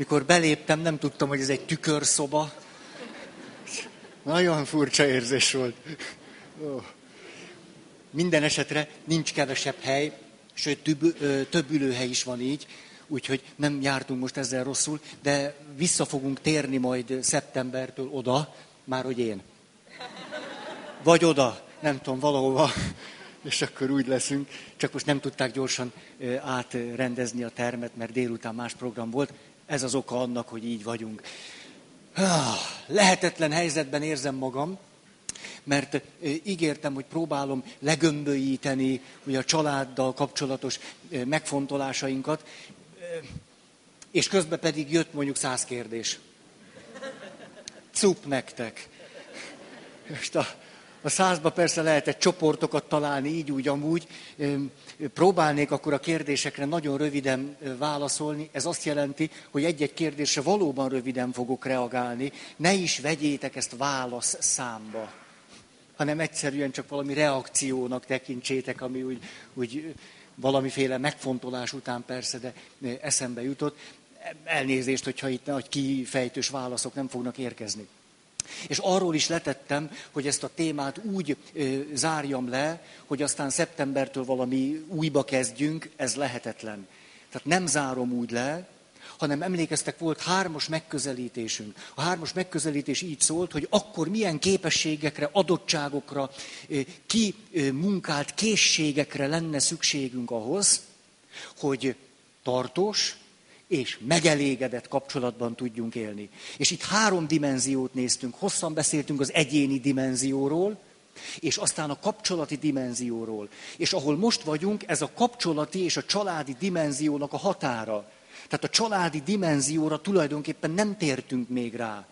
mikor beléptem, nem tudtam, hogy ez egy tükörszoba. Nagyon furcsa érzés volt. Oh. Minden esetre nincs kevesebb hely, sőt több, több ülőhely is van így, úgyhogy nem jártunk most ezzel rosszul, de vissza fogunk térni majd szeptembertől oda, már hogy én. Vagy oda, nem tudom, valahova, és akkor úgy leszünk. Csak most nem tudták gyorsan átrendezni a termet, mert délután más program volt. Ez az oka annak, hogy így vagyunk. Lehetetlen helyzetben érzem magam, mert ígértem, hogy próbálom legömbölyíteni ugye a családdal kapcsolatos megfontolásainkat, és közben pedig jött mondjuk száz kérdés. Cup nektek. Most a, a százba persze lehetett csoportokat találni, így úgy, amúgy. Próbálnék akkor a kérdésekre nagyon röviden válaszolni. Ez azt jelenti, hogy egy-egy kérdésre valóban röviden fogok reagálni. Ne is vegyétek ezt válasz számba, hanem egyszerűen csak valami reakciónak tekintsétek, ami úgy, úgy valamiféle megfontolás után persze, de eszembe jutott. Elnézést, hogyha itt nagy kifejtős válaszok nem fognak érkezni. És arról is letettem, hogy ezt a témát úgy ö, zárjam le, hogy aztán szeptembertől valami újba kezdjünk, ez lehetetlen. Tehát nem zárom úgy le, hanem emlékeztek, volt hármas megközelítésünk. A hármas megközelítés így szólt, hogy akkor milyen képességekre, adottságokra, ki munkált készségekre lenne szükségünk ahhoz, hogy tartós, és megelégedett kapcsolatban tudjunk élni. És itt három dimenziót néztünk. Hosszan beszéltünk az egyéni dimenzióról, és aztán a kapcsolati dimenzióról. És ahol most vagyunk, ez a kapcsolati és a családi dimenziónak a határa. Tehát a családi dimenzióra tulajdonképpen nem tértünk még rá.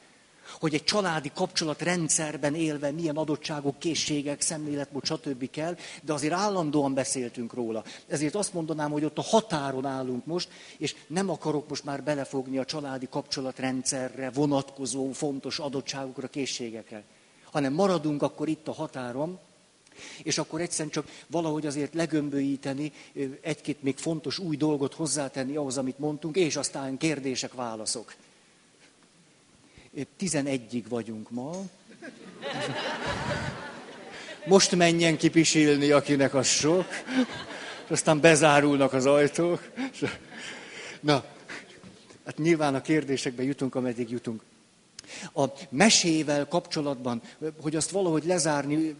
Hogy egy családi kapcsolat rendszerben élve milyen adottságok, készségek, szemléletmód, stb. kell, de azért állandóan beszéltünk róla. Ezért azt mondanám, hogy ott a határon állunk most, és nem akarok most már belefogni a családi kapcsolatrendszerre vonatkozó fontos adottságokra, készségekre, hanem maradunk akkor itt a határon, és akkor egyszerűen csak valahogy azért legömbölyíteni, egy-két még fontos új dolgot hozzátenni ahhoz, amit mondtunk, és aztán kérdések, válaszok. Tizenegyig vagyunk ma. Most menjen kipisilni, akinek az sok. Aztán bezárulnak az ajtók. Na, hát nyilván a kérdésekbe jutunk, ameddig jutunk. A mesével kapcsolatban, hogy azt valahogy lezárni,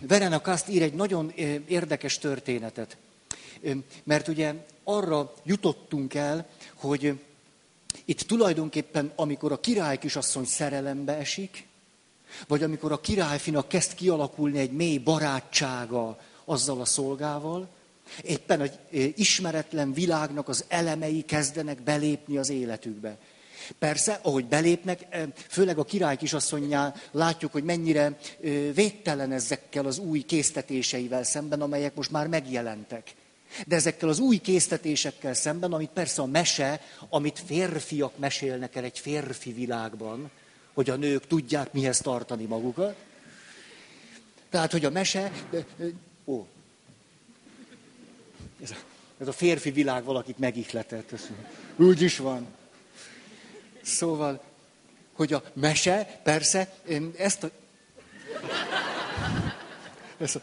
Verena Kast ír egy nagyon érdekes történetet. Mert ugye arra jutottunk el, hogy itt tulajdonképpen, amikor a király kisasszony szerelembe esik, vagy amikor a királyfinak kezd kialakulni egy mély barátsága azzal a szolgával, éppen egy ismeretlen világnak az elemei kezdenek belépni az életükbe. Persze, ahogy belépnek, főleg a király kisasszonyjál látjuk, hogy mennyire védtelen ezekkel az új késztetéseivel szemben, amelyek most már megjelentek. De ezekkel az új késztetésekkel szemben, amit persze a mese, amit férfiak mesélnek el egy férfi világban, hogy a nők tudják mihez tartani magukat. Tehát, hogy a mese... Ó, ez a, ez a férfi világ valakit megihletett. Úgy is van. Szóval, hogy a mese, persze, ezt a... Ezt a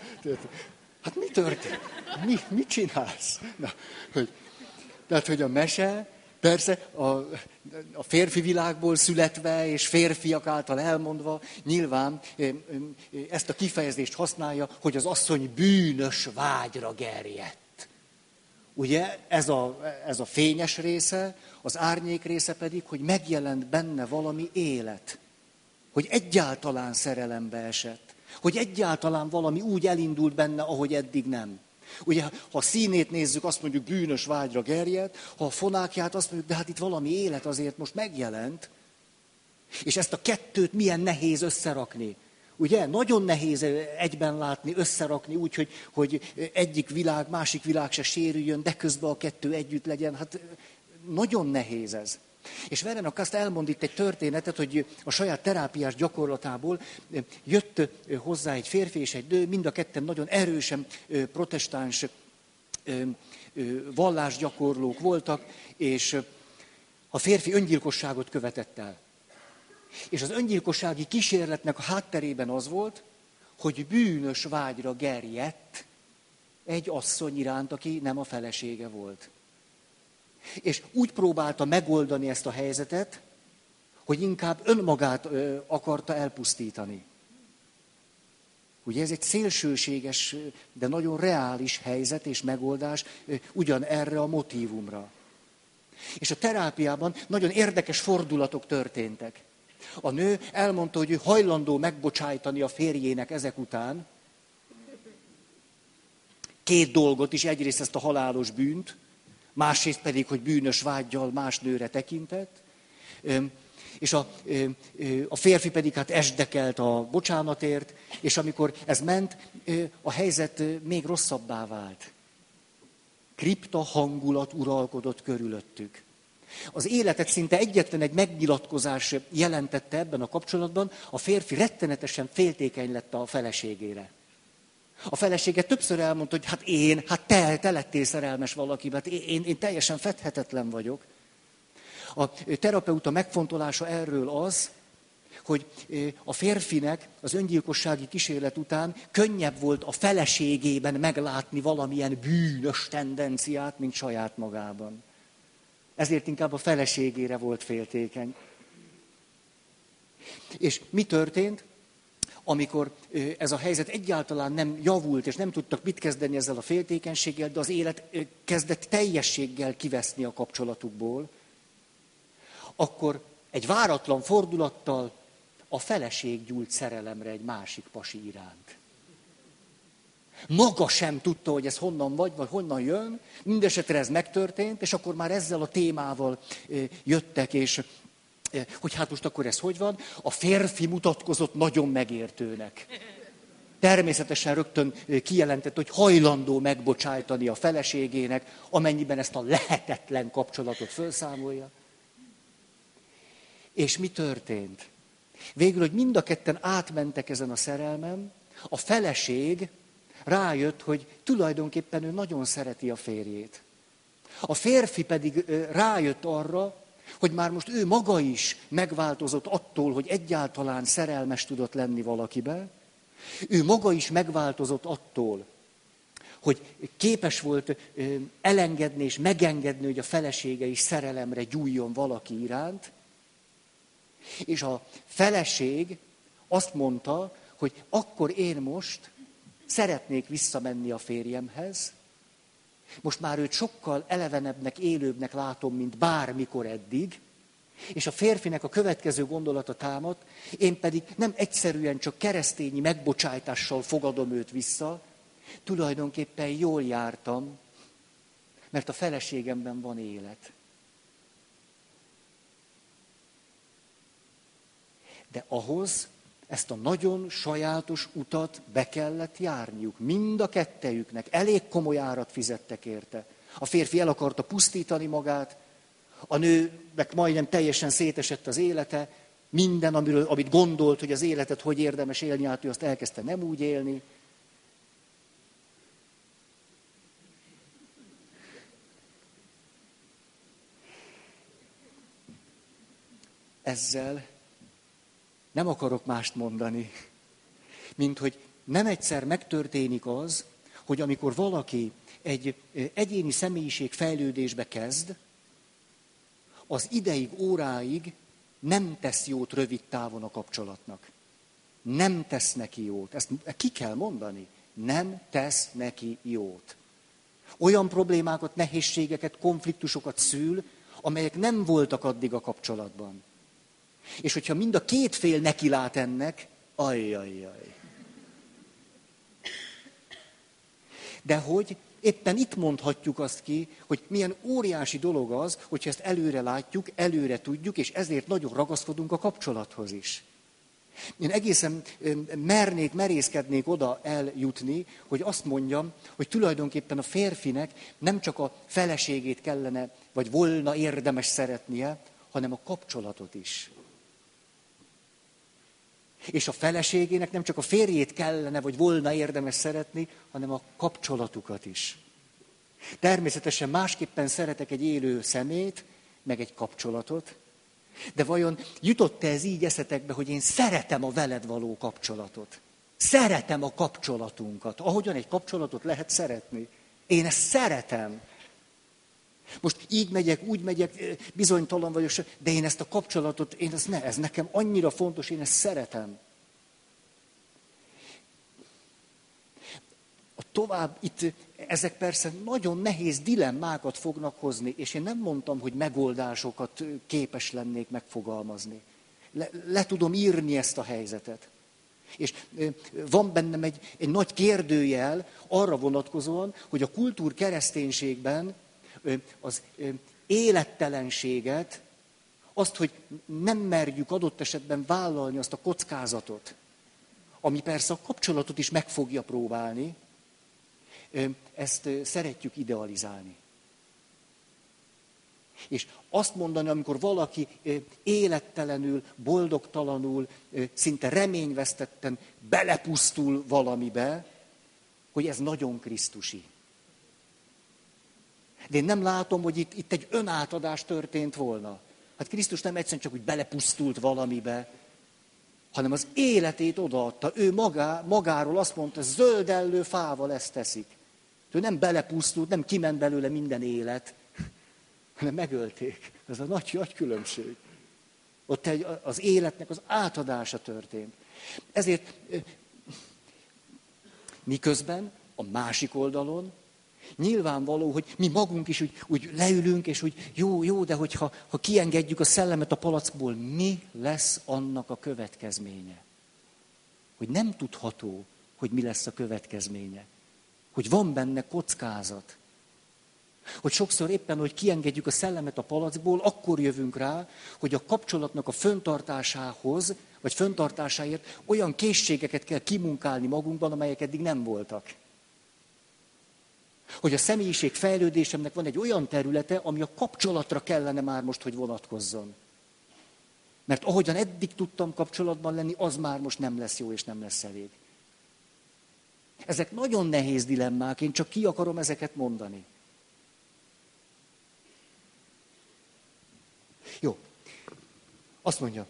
hát mi történt? Mi, mit csinálsz? Na, hogy, tehát, hogy a mese, persze a, a férfi világból születve és férfiak által elmondva, nyilván ezt a kifejezést használja, hogy az asszony bűnös vágyra gerjedt. Ugye ez a, ez a fényes része, az árnyék része pedig, hogy megjelent benne valami élet. Hogy egyáltalán szerelembe esett. Hogy egyáltalán valami úgy elindult benne, ahogy eddig nem. Ugye, ha a színét nézzük, azt mondjuk bűnös vágyra gerjed, ha a fonákját azt mondjuk, de hát itt valami élet azért most megjelent. És ezt a kettőt milyen nehéz összerakni. Ugye? Nagyon nehéz egyben látni, összerakni úgy, hogy, hogy egyik világ, másik világ se sérüljön, de közben a kettő együtt legyen. Hát nagyon nehéz ez. És Verenak azt elmond itt egy történetet, hogy a saját terápiás gyakorlatából jött hozzá egy férfi és egy nő, mind a ketten nagyon erősen protestáns vallásgyakorlók voltak, és A férfi öngyilkosságot követett el. És az öngyilkossági kísérletnek a hátterében az volt, hogy bűnös vágyra gerjedt egy asszony iránt, aki nem a felesége volt. És úgy próbálta megoldani ezt a helyzetet, hogy inkább önmagát ö, akarta elpusztítani. Ugye ez egy szélsőséges, de nagyon reális helyzet és megoldás ugyan erre a motívumra. És a terápiában nagyon érdekes fordulatok történtek. A nő elmondta, hogy ő hajlandó megbocsájtani a férjének ezek után. Két dolgot is, egyrészt ezt a halálos bűnt, másrészt pedig, hogy bűnös vágyjal más nőre tekintett. És a, a férfi pedig hát esdekelt a bocsánatért, és amikor ez ment, a helyzet még rosszabbá vált. Kripta hangulat uralkodott körülöttük. Az életet szinte egyetlen egy megnyilatkozás jelentette ebben a kapcsolatban, a férfi rettenetesen féltékeny lett a feleségére. A felesége többször elmondta, hogy hát én, hát te, te lettél szerelmes valakibe, hát én, én, teljesen fethetetlen vagyok. A terapeuta megfontolása erről az, hogy a férfinek az öngyilkossági kísérlet után könnyebb volt a feleségében meglátni valamilyen bűnös tendenciát, mint saját magában. Ezért inkább a feleségére volt féltékeny. És mi történt? Amikor ez a helyzet egyáltalán nem javult, és nem tudtak mit kezdeni ezzel a féltékenységgel, de az élet kezdett teljességgel kiveszni a kapcsolatukból, akkor egy váratlan fordulattal a feleség gyújt szerelemre egy másik pasi iránt. Maga sem tudta, hogy ez honnan vagy, vagy honnan jön. Mindenesetre ez megtörtént, és akkor már ezzel a témával jöttek, és hogy hát most akkor ez hogy van? A férfi mutatkozott nagyon megértőnek. Természetesen rögtön kijelentett, hogy hajlandó megbocsájtani a feleségének, amennyiben ezt a lehetetlen kapcsolatot felszámolja. És mi történt? Végül, hogy mind a ketten átmentek ezen a szerelmem, a feleség rájött, hogy tulajdonképpen ő nagyon szereti a férjét. A férfi pedig rájött arra, hogy már most ő maga is megváltozott attól, hogy egyáltalán szerelmes tudott lenni valakibe. Ő maga is megváltozott attól, hogy képes volt elengedni és megengedni, hogy a felesége is szerelemre gyújjon valaki iránt. És a feleség azt mondta, hogy akkor én most szeretnék visszamenni a férjemhez, most már őt sokkal elevenebbnek, élőbbnek látom, mint bármikor eddig, és a férfinek a következő gondolata támad, én pedig nem egyszerűen csak keresztényi megbocsájtással fogadom őt vissza, tulajdonképpen jól jártam, mert a feleségemben van élet. De ahhoz ezt a nagyon sajátos utat be kellett járniuk. Mind a kettejüknek. Elég komoly árat fizettek érte. A férfi el akarta pusztítani magát, a nőnek majdnem teljesen szétesett az élete, minden, amiről, amit gondolt, hogy az életet hogy érdemes élni, át ő azt elkezdte nem úgy élni. Ezzel nem akarok mást mondani, mint hogy nem egyszer megtörténik az, hogy amikor valaki egy egyéni személyiség fejlődésbe kezd, az ideig, óráig nem tesz jót rövid távon a kapcsolatnak. Nem tesz neki jót. Ezt ki kell mondani. Nem tesz neki jót. Olyan problémákat, nehézségeket, konfliktusokat szül, amelyek nem voltak addig a kapcsolatban. És hogyha mind a két fél neki lát ennek, ajjajjaj. De hogy éppen itt mondhatjuk azt ki, hogy milyen óriási dolog az, hogyha ezt előre látjuk, előre tudjuk, és ezért nagyon ragaszkodunk a kapcsolathoz is. Én egészen mernék, merészkednék oda eljutni, hogy azt mondjam, hogy tulajdonképpen a férfinek nem csak a feleségét kellene, vagy volna érdemes szeretnie, hanem a kapcsolatot is. És a feleségének nem csak a férjét kellene, vagy volna érdemes szeretni, hanem a kapcsolatukat is. Természetesen másképpen szeretek egy élő szemét, meg egy kapcsolatot, de vajon jutott-e ez így eszetekbe, hogy én szeretem a veled való kapcsolatot? Szeretem a kapcsolatunkat, ahogyan egy kapcsolatot lehet szeretni. Én ezt szeretem. Most így megyek, úgy megyek, bizonytalan vagyok, de én ezt a kapcsolatot, én ezt ne, ez nekem annyira fontos, én ezt szeretem. A tovább, itt ezek persze nagyon nehéz dilemmákat fognak hozni, és én nem mondtam, hogy megoldásokat képes lennék megfogalmazni. Le, le tudom írni ezt a helyzetet. És van bennem egy, egy nagy kérdőjel arra vonatkozóan, hogy a kultúr kereszténységben az élettelenséget, azt, hogy nem merjük adott esetben vállalni azt a kockázatot, ami persze a kapcsolatot is meg fogja próbálni, ezt szeretjük idealizálni. És azt mondani, amikor valaki élettelenül, boldogtalanul, szinte reményvesztetten belepusztul valamibe, hogy ez nagyon krisztusi. De én nem látom, hogy itt, itt egy önátadás történt volna. Hát Krisztus nem egyszerűen csak úgy belepusztult valamibe, hanem az életét odaadta. Ő magá, magáról azt mondta, zöldellő fával ezt teszik. Ő nem belepusztult, nem kiment belőle minden élet, hanem megölték. Ez a nagy, nagy különbség. Ott egy, az életnek az átadása történt. Ezért miközben a másik oldalon nyilvánvaló, hogy mi magunk is úgy, úgy leülünk, és úgy jó, jó, de hogyha ha kiengedjük a szellemet a palackból, mi lesz annak a következménye? Hogy nem tudható, hogy mi lesz a következménye. Hogy van benne kockázat. Hogy sokszor éppen, hogy kiengedjük a szellemet a palackból, akkor jövünk rá, hogy a kapcsolatnak a föntartásához, vagy föntartásáért olyan készségeket kell kimunkálni magunkban, amelyek eddig nem voltak. Hogy a személyiség fejlődésemnek van egy olyan területe, ami a kapcsolatra kellene már most, hogy vonatkozzon. Mert ahogyan eddig tudtam kapcsolatban lenni, az már most nem lesz jó és nem lesz elég. Ezek nagyon nehéz dilemmák, én csak ki akarom ezeket mondani. Jó. Azt mondja.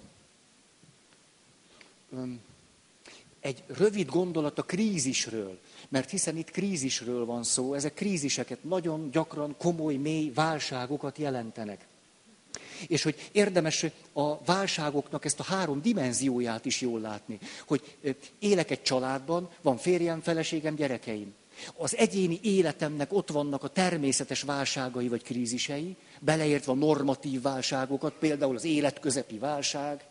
Egy rövid gondolat a krízisről, mert hiszen itt krízisről van szó, ezek kríziseket nagyon gyakran komoly, mély válságokat jelentenek. És hogy érdemes a válságoknak ezt a három dimenzióját is jól látni. Hogy élek egy családban, van férjem, feleségem, gyerekeim. Az egyéni életemnek ott vannak a természetes válságai vagy krízisei, beleértve a normatív válságokat, például az életközepi válság,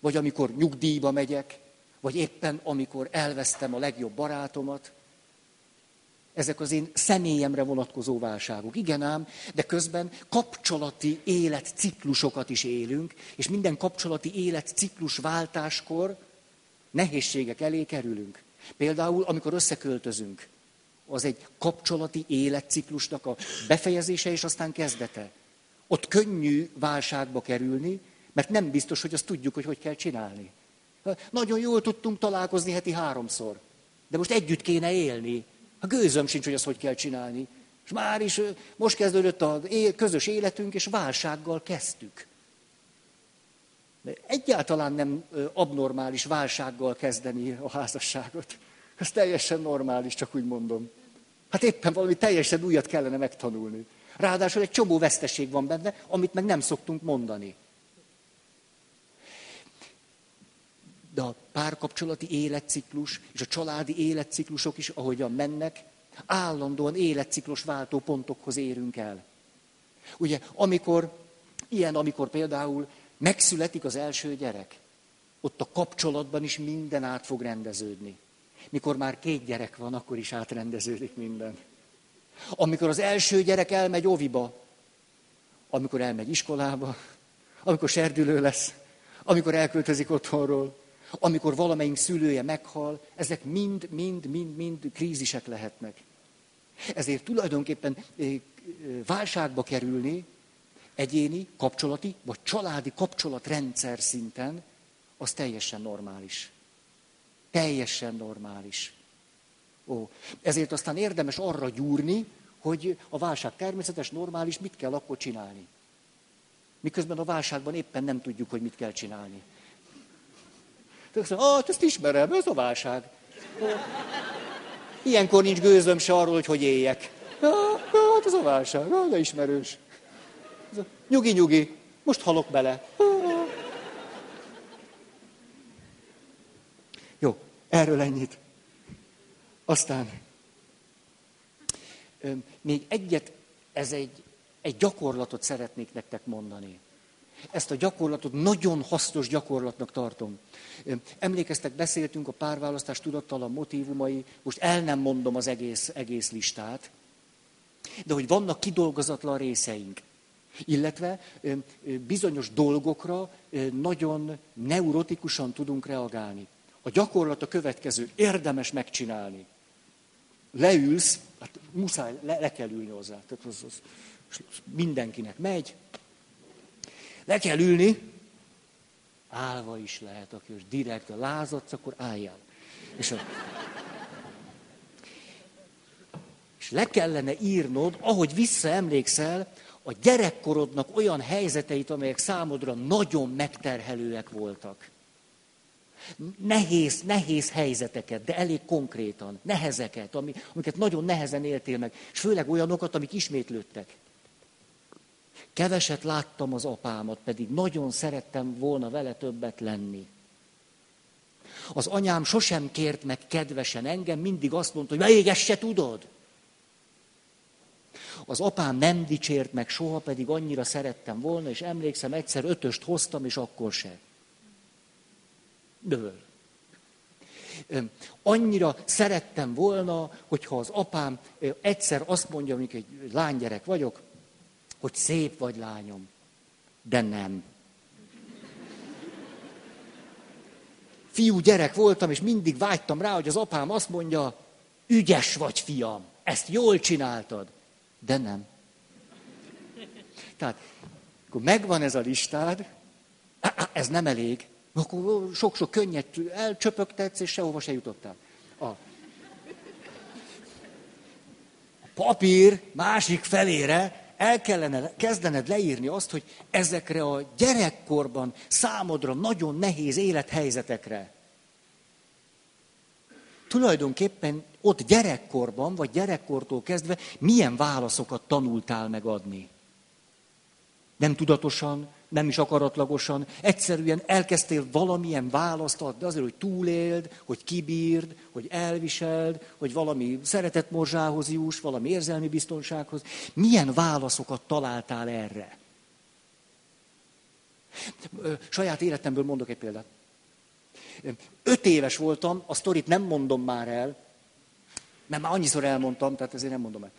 vagy amikor nyugdíjba megyek, vagy éppen amikor elvesztem a legjobb barátomat. Ezek az én személyemre vonatkozó válságok. Igen ám, de közben kapcsolati életciklusokat is élünk, és minden kapcsolati életciklus váltáskor nehézségek elé kerülünk. Például, amikor összeköltözünk, az egy kapcsolati életciklusnak a befejezése és aztán kezdete. Ott könnyű válságba kerülni, mert nem biztos, hogy azt tudjuk, hogy hogy kell csinálni. Nagyon jól tudtunk találkozni heti háromszor, de most együtt kéne élni. A gőzöm sincs, hogy azt hogy kell csinálni. És már is most kezdődött a közös életünk, és válsággal kezdtük. Egyáltalán nem abnormális válsággal kezdeni a házasságot. Ez teljesen normális, csak úgy mondom. Hát éppen valami teljesen újat kellene megtanulni. Ráadásul egy csomó veszteség van benne, amit meg nem szoktunk mondani. De a párkapcsolati életciklus és a családi életciklusok is, ahogyan mennek, állandóan életciklus váltó pontokhoz érünk el. Ugye, amikor, ilyen, amikor például megszületik az első gyerek, ott a kapcsolatban is minden át fog rendeződni. Mikor már két gyerek van, akkor is átrendeződik minden. Amikor az első gyerek elmegy oviba, amikor elmegy iskolába, amikor serdülő lesz, amikor elköltözik otthonról, amikor valamelyik szülője meghal, ezek mind, mind, mind, mind krízisek lehetnek. Ezért tulajdonképpen válságba kerülni egyéni, kapcsolati vagy családi kapcsolatrendszer szinten, az teljesen normális. Teljesen normális. Ó, ezért aztán érdemes arra gyúrni, hogy a válság természetes, normális, mit kell akkor csinálni. Miközben a válságban éppen nem tudjuk, hogy mit kell csinálni. Azt mondja, ah, ezt ismerem, ez a válság. Ilyenkor nincs gőzöm se arról, hogy hogy éljek. Hát ez a válság, de ismerős. Nyugi, nyugi, most halok bele. Jó, erről ennyit. Aztán még egyet, ez egy, egy gyakorlatot szeretnék nektek mondani. Ezt a gyakorlatot nagyon hasznos gyakorlatnak tartom. Emlékeztek, beszéltünk a párválasztás tudattalan motivumai, most el nem mondom az egész, egész listát, de hogy vannak kidolgozatlan részeink. Illetve bizonyos dolgokra nagyon neurotikusan tudunk reagálni. A gyakorlat a következő, érdemes megcsinálni. Leülsz, hát muszáj, le, le kell ülni hozzá. Tehát az, az, mindenkinek megy. Le kell ülni, állva is lehet, aki most direkt a lázadsz, akkor álljál. És, a... és le kellene írnod, ahogy visszaemlékszel, a gyerekkorodnak olyan helyzeteit, amelyek számodra nagyon megterhelőek voltak. Nehéz, nehéz helyzeteket, de elég konkrétan, nehezeket, amiket nagyon nehezen éltél meg, és főleg olyanokat, amik ismétlődtek. Keveset láttam az apámat, pedig nagyon szerettem volna vele többet lenni. Az anyám sosem kért meg kedvesen engem, mindig azt mondta, hogy még ezt se tudod. Az apám nem dicsért meg soha, pedig annyira szerettem volna, és emlékszem, egyszer ötöst hoztam, és akkor se. Dől. Annyira szerettem volna, hogyha az apám egyszer azt mondja, amikor egy lánygyerek vagyok, hogy szép vagy lányom, de nem. Fiú gyerek voltam, és mindig vágytam rá, hogy az apám azt mondja, ügyes vagy, fiam, ezt jól csináltad, de nem. Tehát, akkor megvan ez a listád, ez nem elég, akkor sok-sok könnyet elcsöpögtetsz, és sehova se jutottál. A papír másik felére el kellene kezdened leírni azt, hogy ezekre a gyerekkorban számodra nagyon nehéz élethelyzetekre, tulajdonképpen ott gyerekkorban, vagy gyerekkortól kezdve milyen válaszokat tanultál megadni. Nem tudatosan, nem is akaratlagosan, egyszerűen elkezdtél valamilyen választ adni azért, hogy túléld, hogy kibírd, hogy elviseld, hogy valami szeretetmorzsához juss, valami érzelmi biztonsághoz. Milyen válaszokat találtál erre? Saját életemből mondok egy példát. Öt éves voltam, a sztorit nem mondom már el, mert már annyiszor elmondtam, tehát ezért nem mondom el.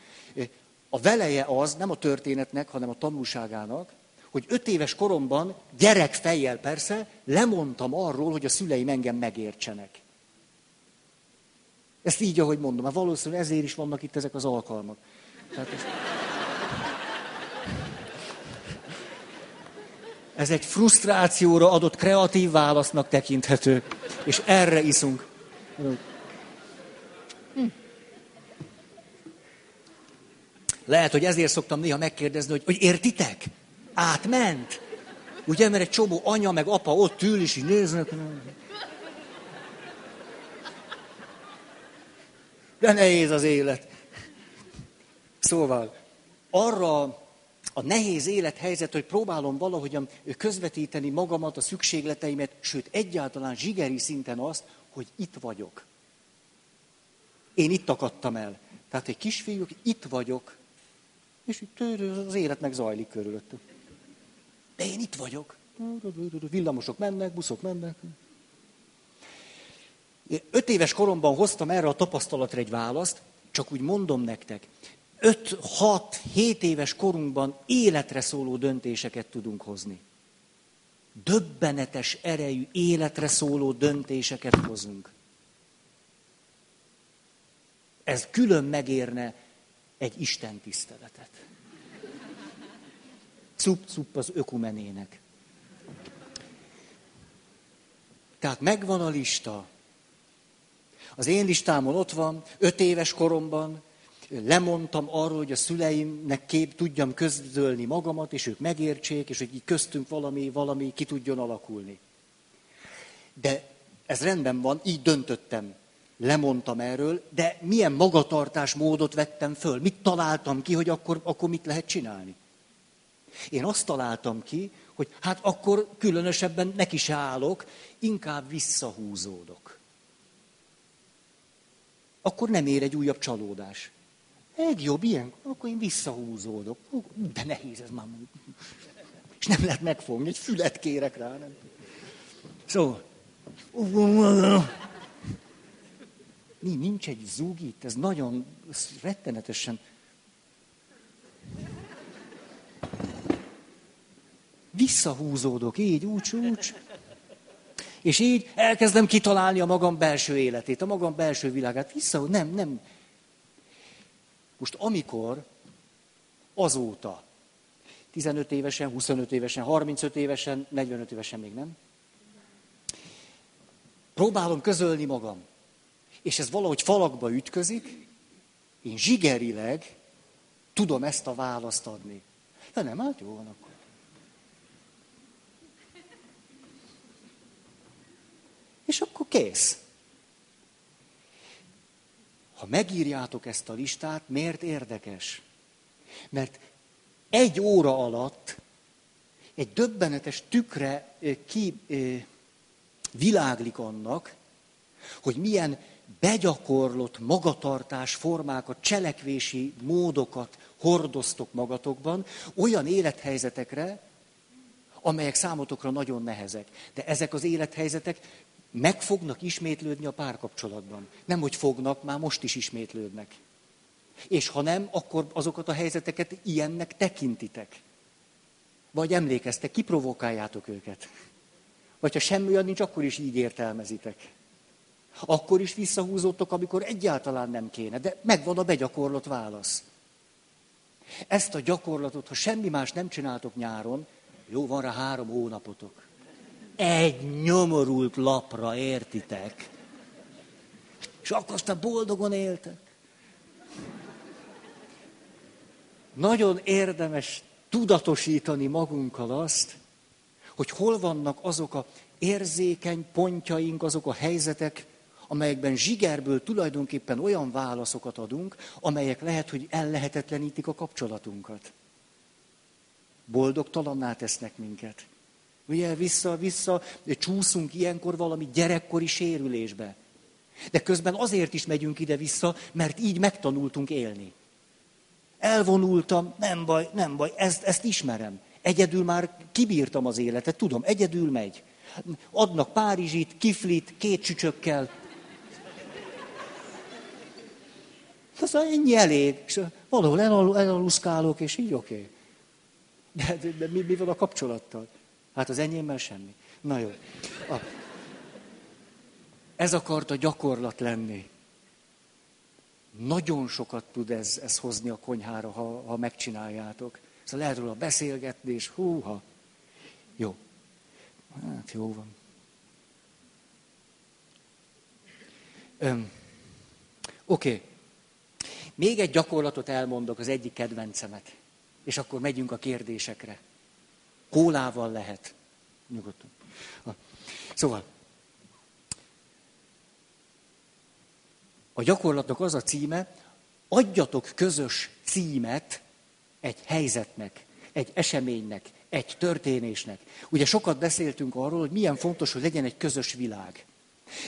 A veleje az, nem a történetnek, hanem a tanulságának, hogy öt éves koromban, gyerek fejjel persze, lemondtam arról, hogy a szüleim engem megértsenek. Ezt így, ahogy mondom, mert valószínűleg ezért is vannak itt ezek az alkalmak. Tehát ez... ez egy frusztrációra adott kreatív válasznak tekinthető, és erre iszunk. Lehet, hogy ezért szoktam néha megkérdezni, hogy, hogy értitek? Átment. Ugye, mert egy csomó anya meg apa ott ül, és így néznek. De nehéz az élet. Szóval, arra a nehéz élethelyzet, hogy próbálom valahogyan közvetíteni magamat, a szükségleteimet, sőt egyáltalán zsigeri szinten azt, hogy itt vagyok. Én itt akadtam el. Tehát egy kisfiú, itt vagyok, és itt az élet meg zajlik körülöttük. De én itt vagyok. Villamosok mennek, buszok mennek. Öt éves koromban hoztam erre a tapasztalatra egy választ, csak úgy mondom nektek. Öt, hat, hét éves korunkban életre szóló döntéseket tudunk hozni. Döbbenetes erejű, életre szóló döntéseket hozunk. Ez külön megérne egy Isten tiszteletet. Cup-cup az ökumenének. Tehát megvan a lista. Az én listámon ott van, öt éves koromban, lemondtam arról, hogy a szüleimnek kép tudjam közölni magamat, és ők megértsék, és hogy így köztünk valami, valami ki tudjon alakulni. De ez rendben van, így döntöttem. Lemondtam erről, de milyen magatartás módot vettem föl? Mit találtam ki, hogy akkor, akkor mit lehet csinálni? Én azt találtam ki, hogy hát akkor különösebben neki se állok, inkább visszahúzódok. Akkor nem ér egy újabb csalódás. Egy jobb ilyen, akkor én visszahúzódok. De nehéz ez már. És nem lehet megfogni, egy fület kérek rá. Nem. Szóval. Nincs egy zúg itt, ez nagyon ez rettenetesen. Visszahúzódok, így, úgy, úgy. És így elkezdem kitalálni a magam belső életét, a magam belső világát. Vissza, nem, nem. Most amikor azóta, 15 évesen, 25 évesen, 35 évesen, 45 évesen még nem, próbálom közölni magam, és ez valahogy falakba ütközik, én zsigerileg tudom ezt a választ adni. De nem, hát jó van akkor. És akkor kész. Ha megírjátok ezt a listát, miért érdekes? Mert egy óra alatt egy döbbenetes tükre ki világlik annak, hogy milyen begyakorlott magatartás formákat, cselekvési módokat hordoztok magatokban, olyan élethelyzetekre, amelyek számotokra nagyon nehezek. De ezek az élethelyzetek meg fognak ismétlődni a párkapcsolatban. Nem, hogy fognak, már most is ismétlődnek. És ha nem, akkor azokat a helyzeteket ilyennek tekintitek. Vagy emlékeztek, kiprovokáljátok őket. Vagy ha semmi olyan nincs, akkor is így értelmezitek. Akkor is visszahúzottok, amikor egyáltalán nem kéne. De megvan a begyakorlott válasz. Ezt a gyakorlatot, ha semmi más nem csináltok nyáron, jó, van rá három hónapotok egy nyomorult lapra, értitek? És akkor aztán boldogan éltek. Nagyon érdemes tudatosítani magunkkal azt, hogy hol vannak azok a érzékeny pontjaink, azok a helyzetek, amelyekben zsigerből tulajdonképpen olyan válaszokat adunk, amelyek lehet, hogy ellehetetlenítik a kapcsolatunkat. Boldogtalanná tesznek minket. Ugye vissza-vissza csúszunk ilyenkor valami gyerekkori sérülésbe. De közben azért is megyünk ide-vissza, mert így megtanultunk élni. Elvonultam, nem baj, nem baj, ezt, ezt ismerem. Egyedül már kibírtam az életet, tudom, egyedül megy. Adnak Párizsit, kiflit, két csücsökkel. Az ennyi elég. És valahol elaluszkálok, és így oké. Okay. De, de, de mi, mi van a kapcsolattal? Hát az enyémmel semmi. Na jó. A... Ez akart a gyakorlat lenni. Nagyon sokat tud ez, ez hozni a konyhára, ha, ha megcsináljátok. Szóval lehet róla beszélgetni, és húha. Jó. Hát jó van. Oké. Okay. Még egy gyakorlatot elmondok, az egyik kedvencemet. És akkor megyünk a kérdésekre. Kólával lehet. Nyugodtan. Szóval, a gyakorlatnak az a címe, adjatok közös címet egy helyzetnek, egy eseménynek, egy történésnek. Ugye sokat beszéltünk arról, hogy milyen fontos, hogy legyen egy közös világ.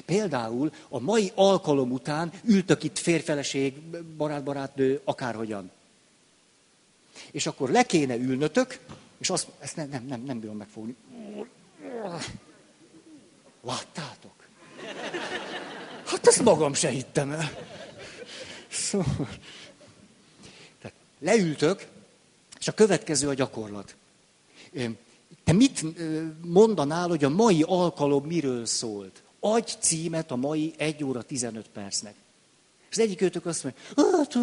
Például a mai alkalom után ültök itt férfeleség, barát-barátnő, akárhogyan. És akkor le kéne ülnötök, és azt, ezt nem, nem, nem, nem bírom megfogni. Láttátok? Hát ezt magam se hittem el. Szóval. Tehát leültök, és a következő a gyakorlat. Te mit mondanál, hogy a mai alkalom miről szólt? Adj címet a mai 1 óra 15 percnek. És az egyik őtök azt mondja, hát,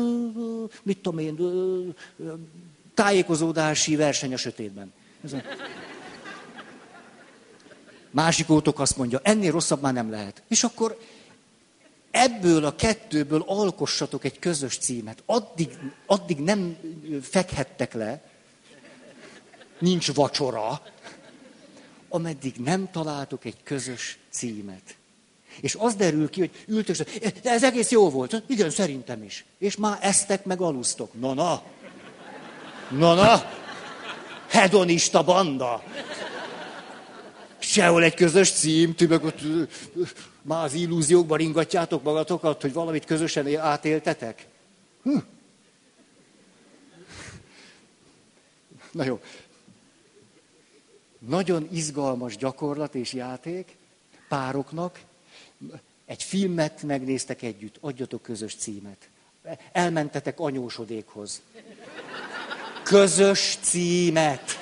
mit tudom én, tájékozódási verseny a sötétben. Ez a... Másik ótok azt mondja, ennél rosszabb már nem lehet. És akkor ebből a kettőből alkossatok egy közös címet. Addig, addig nem fekhettek le, nincs vacsora, ameddig nem találtok egy közös címet. És az derül ki, hogy ültök, de ez egész jó volt. Igen, szerintem is. És már eztek meg alusztok. Na, na. Na, na. Hedonista banda. Sehol egy közös cím, ti meg ott már az illúziókban ringatjátok magatokat, hogy valamit közösen átéltetek. Hm. Na jó. Nagyon izgalmas gyakorlat és játék pároknak. Egy filmet megnéztek együtt, adjatok közös címet. Elmentetek anyósodékhoz. Közös címet.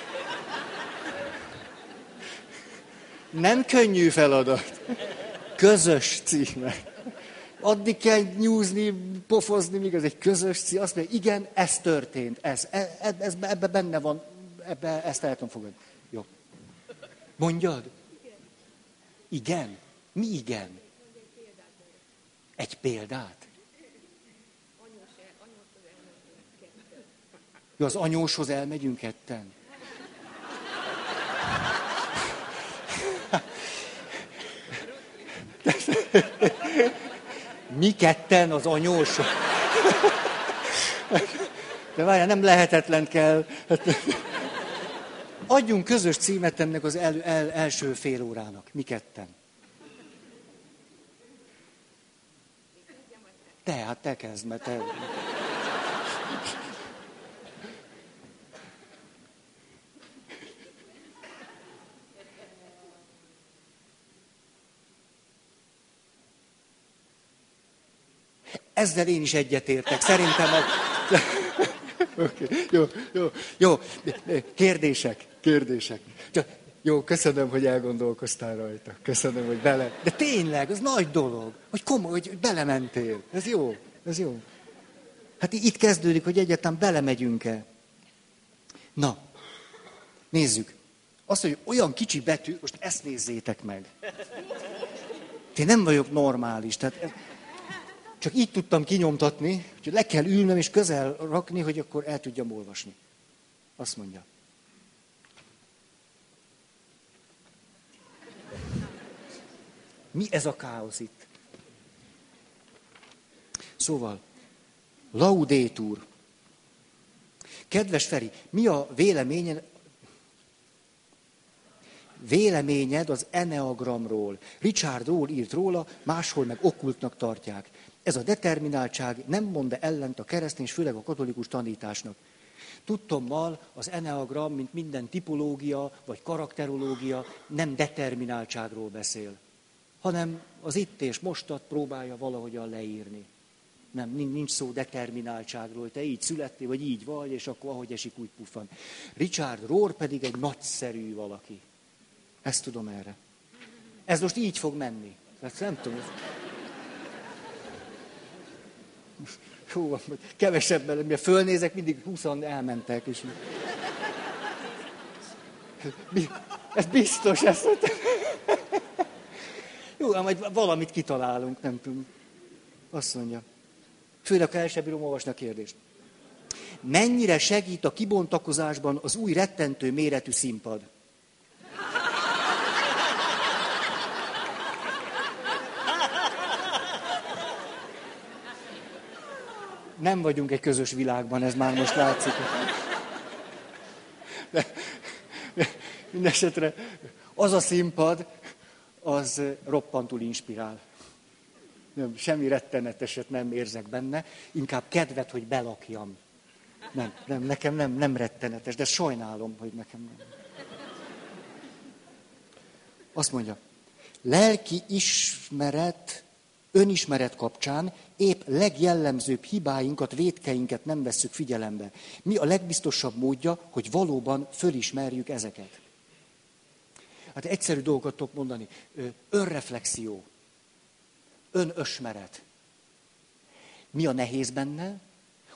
Nem könnyű feladat. Közös címet. Addig kell nyúzni, pofozni, míg ez egy közös cím. Azt mondja, igen, ez történt, ez, ez, ez ebbe benne van, ebbe, ezt el tudom fogadni. Jó. Mondjad? Igen. Mi igen? Egy példát? Jó, az anyóshoz elmegyünk ketten. Mi ketten az anyós? De várjál, nem lehetetlen kell. Adjunk közös címet ennek az el, el, első fél órának. Mi ketten. Te, hát te kezd, mert te... Ezzel én is egyetértek. Szerintem a... okay. Jó, jó, jó. Kérdések, kérdések. Jó, köszönöm, hogy elgondolkoztál rajta. Köszönöm, hogy bele... De tényleg, ez nagy dolog, hogy komoly, hogy belementél. Ez jó, ez jó. Hát itt kezdődik, hogy egyáltalán belemegyünk-e. Na, nézzük. Azt, hogy olyan kicsi betű, most ezt nézzétek meg. Én nem vagyok normális, tehát csak így tudtam kinyomtatni, hogy le kell ülnöm és közel rakni, hogy akkor el tudjam olvasni. Azt mondja. Mi ez a káosz itt? Szóval, laudétúr. Kedves Feri, mi a véleményed, véleményed az Enneagramról? Richard Roll írt róla, máshol meg okkultnak tartják. Ez a determináltság nem mond ellent a keresztény, és főleg a katolikus tanításnak. Tudtommal az eneagram, mint minden tipológia vagy karakterológia nem determináltságról beszél, hanem az itt és mostat próbálja valahogyan leírni. Nem, nincs szó determináltságról, te így születtél, vagy így vagy, és akkor ahogy esik, úgy puffan. Richard Rohr pedig egy nagyszerű valaki. Ezt tudom erre. Ez most így fog menni. Tehát nem tudom. Hú, kevesebb belőle, mert fölnézek, mindig húszan elmentek. És... Ez biztos, ezt Jó, majd valamit kitalálunk, nem tudom. Azt mondja. Főleg, ha el sem bírom olvasni a kérdést. Mennyire segít a kibontakozásban az új rettentő méretű színpad? Nem vagyunk egy közös világban, ez már most látszik. De, de mindesetre az a színpad, az roppantul inspirál. Nem, semmi retteneteset nem érzek benne, inkább kedvet, hogy belakjam. Nem, nem, nekem nem, nem rettenetes, de sajnálom, hogy nekem nem. Azt mondja, lelki ismeret, önismeret kapcsán épp legjellemzőbb hibáinkat, vétkeinket nem vesszük figyelembe. Mi a legbiztosabb módja, hogy valóban fölismerjük ezeket? Hát egyszerű dolgokat tudok mondani. Önreflexió. Önösmeret. Mi a nehéz benne?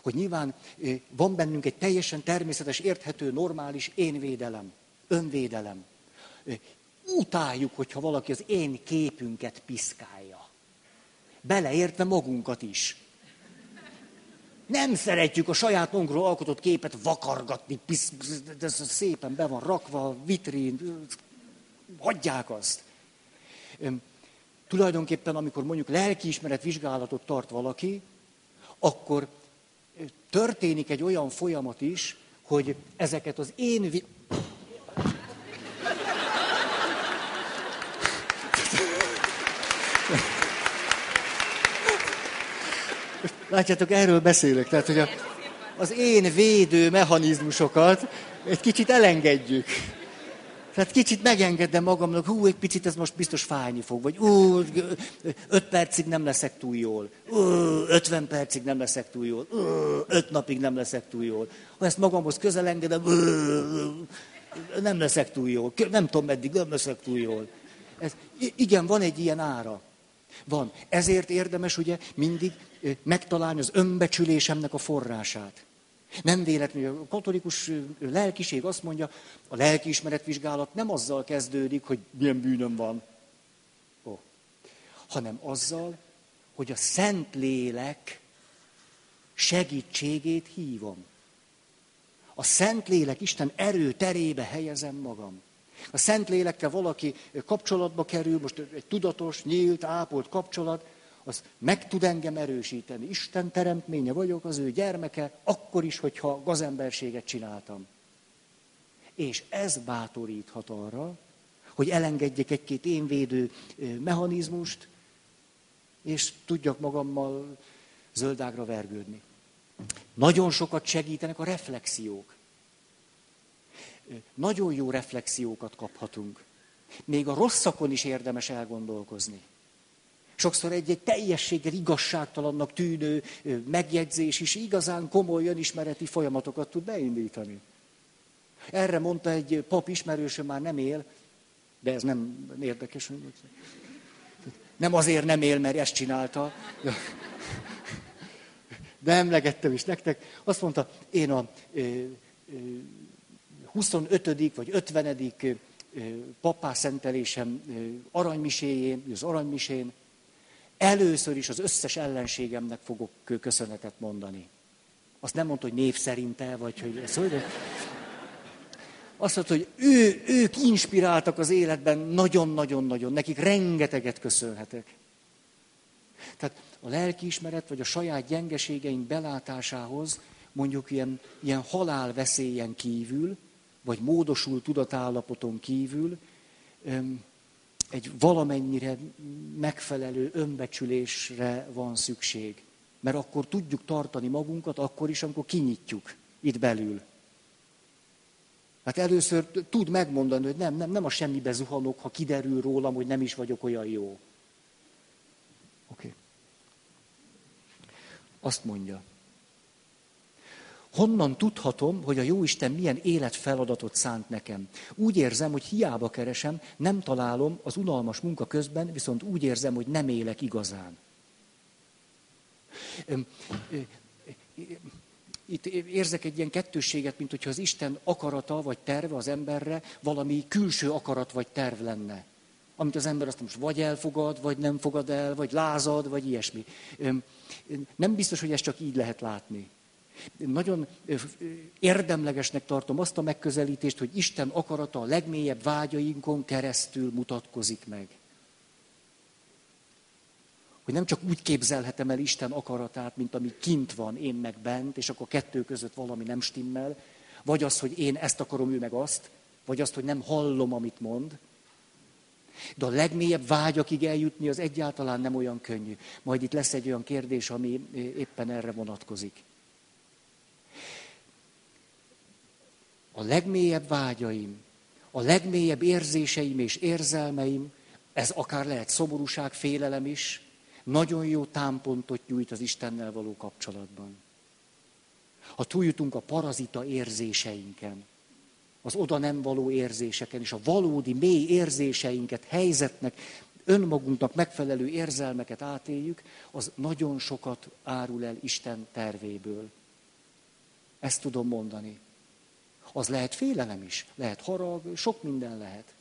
Hogy nyilván van bennünk egy teljesen természetes, érthető, normális énvédelem, önvédelem. Utáljuk, hogyha valaki az én képünket piszkálja Beleértve magunkat is. Nem szeretjük a saját magunkról alkotott képet vakargatni, ez szépen be van rakva, vitrin, hagyják azt. Tulajdonképpen, amikor mondjuk lelkiismeret vizsgálatot tart valaki, akkor történik egy olyan folyamat is, hogy ezeket az én... Látjátok, erről beszélek. Tehát, hogy a, az én védő mechanizmusokat egy kicsit elengedjük. Tehát kicsit megengedem magamnak, hú, egy picit ez most biztos fájni fog, vagy ú, öt percig nem leszek túl jól, ú, ötven percig nem leszek túl jól, ú, öt napig nem leszek túl jól. Ha ezt magamhoz közel engedem, ú, nem leszek túl jól, nem tudom meddig, nem leszek túl jól. Ez, igen, van egy ilyen ára. Van. Ezért érdemes ugye mindig megtalálni az önbecsülésemnek a forrását. Nem véletlenül a katolikus lelkiség azt mondja, a lelkiismeretvizsgálat nem azzal kezdődik, hogy milyen bűnöm van, oh. hanem azzal, hogy a Szent Lélek segítségét hívom. A Szent Lélek Isten erő terébe helyezem magam. A Szent Lélekkel valaki kapcsolatba kerül, most egy tudatos, nyílt, ápolt kapcsolat, az meg tud engem erősíteni. Isten teremtménye vagyok, az ő gyermeke, akkor is, hogyha gazemberséget csináltam. És ez bátoríthat arra, hogy elengedjek egy-két énvédő mechanizmust, és tudjak magammal zöldágra vergődni. Nagyon sokat segítenek a reflexiók. Nagyon jó reflexiókat kaphatunk. Még a rosszakon is érdemes elgondolkozni. Sokszor egy-egy teljességgel igazságtalannak tűnő megjegyzés is igazán komoly önismereti folyamatokat tud beindítani. Erre mondta egy pap ismerősöm, már nem él, de ez nem érdekes. Nem azért nem él, mert ezt csinálta. De emlegettem is nektek. Azt mondta, én a 25. vagy 50. papászentelésem aranymiséjén, az aranymisén Először is az összes ellenségemnek fogok köszönetet mondani. Azt nem mondta, hogy név szerinte, vagy hogy ez hogy... Azt mondta, hogy ő, ők inspiráltak az életben nagyon-nagyon-nagyon, nekik rengeteget köszönhetek. Tehát a lelkiismeret, vagy a saját gyengeségeink belátásához mondjuk ilyen, ilyen halálveszélyen kívül, vagy módosult tudatállapoton kívül, egy valamennyire megfelelő önbecsülésre van szükség. Mert akkor tudjuk tartani magunkat, akkor is, amikor kinyitjuk itt belül. Hát először tud megmondani, hogy nem, nem, nem a semmibe zuhanok, ha kiderül rólam, hogy nem is vagyok olyan jó. Oké. Okay. Azt mondja. Honnan tudhatom, hogy a Jóisten milyen életfeladatot szánt nekem? Úgy érzem, hogy hiába keresem, nem találom az unalmas munka közben, viszont úgy érzem, hogy nem élek igazán. Itt érzek egy ilyen kettősséget, mint hogyha az Isten akarata vagy terve az emberre valami külső akarat vagy terv lenne. Amit az ember azt most vagy elfogad, vagy nem fogad el, vagy lázad, vagy ilyesmi. Nem biztos, hogy ezt csak így lehet látni. Nagyon érdemlegesnek tartom azt a megközelítést, hogy Isten akarata a legmélyebb vágyainkon keresztül mutatkozik meg. Hogy nem csak úgy képzelhetem el Isten akaratát, mint ami kint van, én meg bent, és akkor kettő között valami nem stimmel, vagy az, hogy én ezt akarom, ő meg azt, vagy azt, hogy nem hallom, amit mond. De a legmélyebb vágyakig eljutni az egyáltalán nem olyan könnyű. Majd itt lesz egy olyan kérdés, ami éppen erre vonatkozik. A legmélyebb vágyaim, a legmélyebb érzéseim és érzelmeim, ez akár lehet szomorúság, félelem is, nagyon jó támpontot nyújt az Istennel való kapcsolatban. Ha túljutunk a parazita érzéseinken, az oda nem való érzéseken, és a valódi mély érzéseinket, helyzetnek, önmagunknak megfelelő érzelmeket átéljük, az nagyon sokat árul el Isten tervéből. Ezt tudom mondani. Az lehet félelem is, lehet harag, sok minden lehet.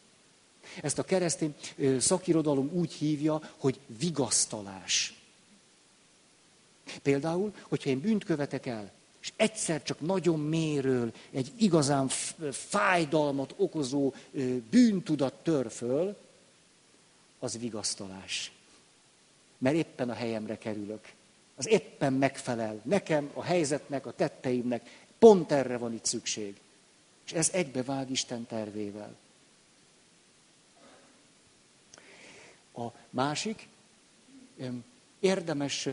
Ezt a keresztény szakirodalom úgy hívja, hogy vigasztalás. Például, hogyha én bűnt követek el, és egyszer csak nagyon méről egy igazán fájdalmat okozó bűntudat tör föl, az vigasztalás. Mert éppen a helyemre kerülök. Az éppen megfelel nekem, a helyzetnek, a tetteimnek. Pont erre van itt szükség. És ez egybevág Isten tervével. A másik, érdemes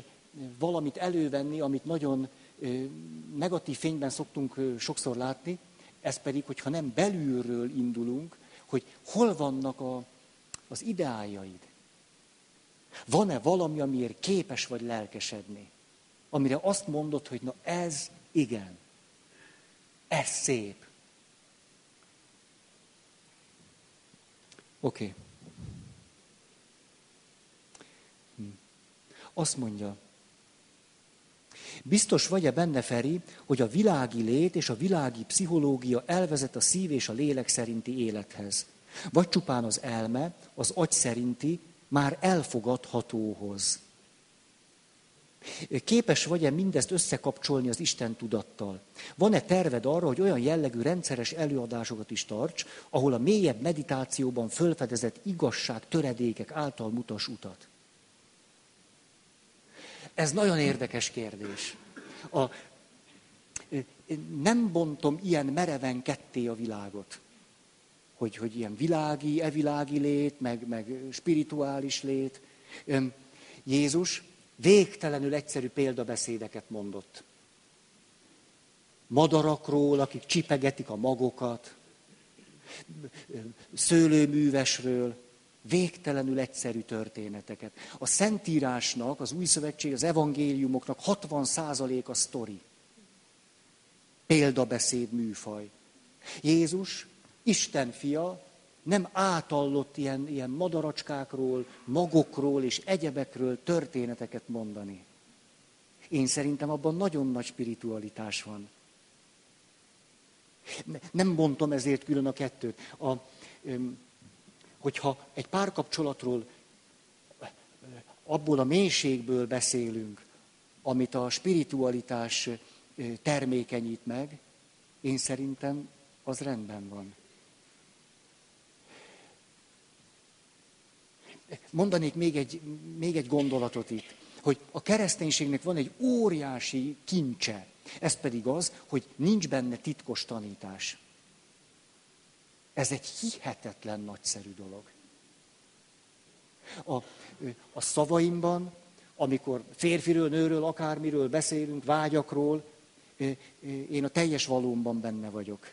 valamit elővenni, amit nagyon negatív fényben szoktunk sokszor látni, ez pedig, hogyha nem belülről indulunk, hogy hol vannak a, az ideájaid. Van-e valami, amiért képes vagy lelkesedni? Amire azt mondod, hogy na ez igen. Ez szép. Oké. Okay. Hm. Azt mondja, Biztos vagy-e benne, Feri, hogy a világi lét és a világi pszichológia elvezet a szív és a lélek szerinti élethez? Vagy csupán az elme, az agy szerinti, már elfogadhatóhoz? Képes vagy-e mindezt összekapcsolni az Isten tudattal? Van-e terved arra, hogy olyan jellegű rendszeres előadásokat is tarts, ahol a mélyebb meditációban fölfedezett igazság töredékek által mutas utat? Ez nagyon érdekes kérdés. A, nem bontom ilyen mereven ketté a világot. Hogy, hogy ilyen világi, evilági lét, meg, meg spirituális lét. Jézus végtelenül egyszerű példabeszédeket mondott. Madarakról, akik csipegetik a magokat, szőlőművesről, végtelenül egyszerű történeteket. A Szentírásnak, az Új Szövetség, az evangéliumoknak 60% a sztori. Példabeszéd műfaj. Jézus, Isten fia, nem átallott ilyen, ilyen madaracskákról, magokról és egyebekről történeteket mondani. Én szerintem abban nagyon nagy spiritualitás van. Nem bontom ezért külön a kettőt. A, hogyha egy párkapcsolatról abból a mélységből beszélünk, amit a spiritualitás termékenyít meg, én szerintem az rendben van. Mondanék még egy, még egy gondolatot itt, hogy a kereszténységnek van egy óriási kincse. Ez pedig az, hogy nincs benne titkos tanítás. Ez egy hihetetlen nagyszerű dolog. A, a szavaimban, amikor férfiről, nőről, akármiről beszélünk, vágyakról, én a teljes valómban benne vagyok.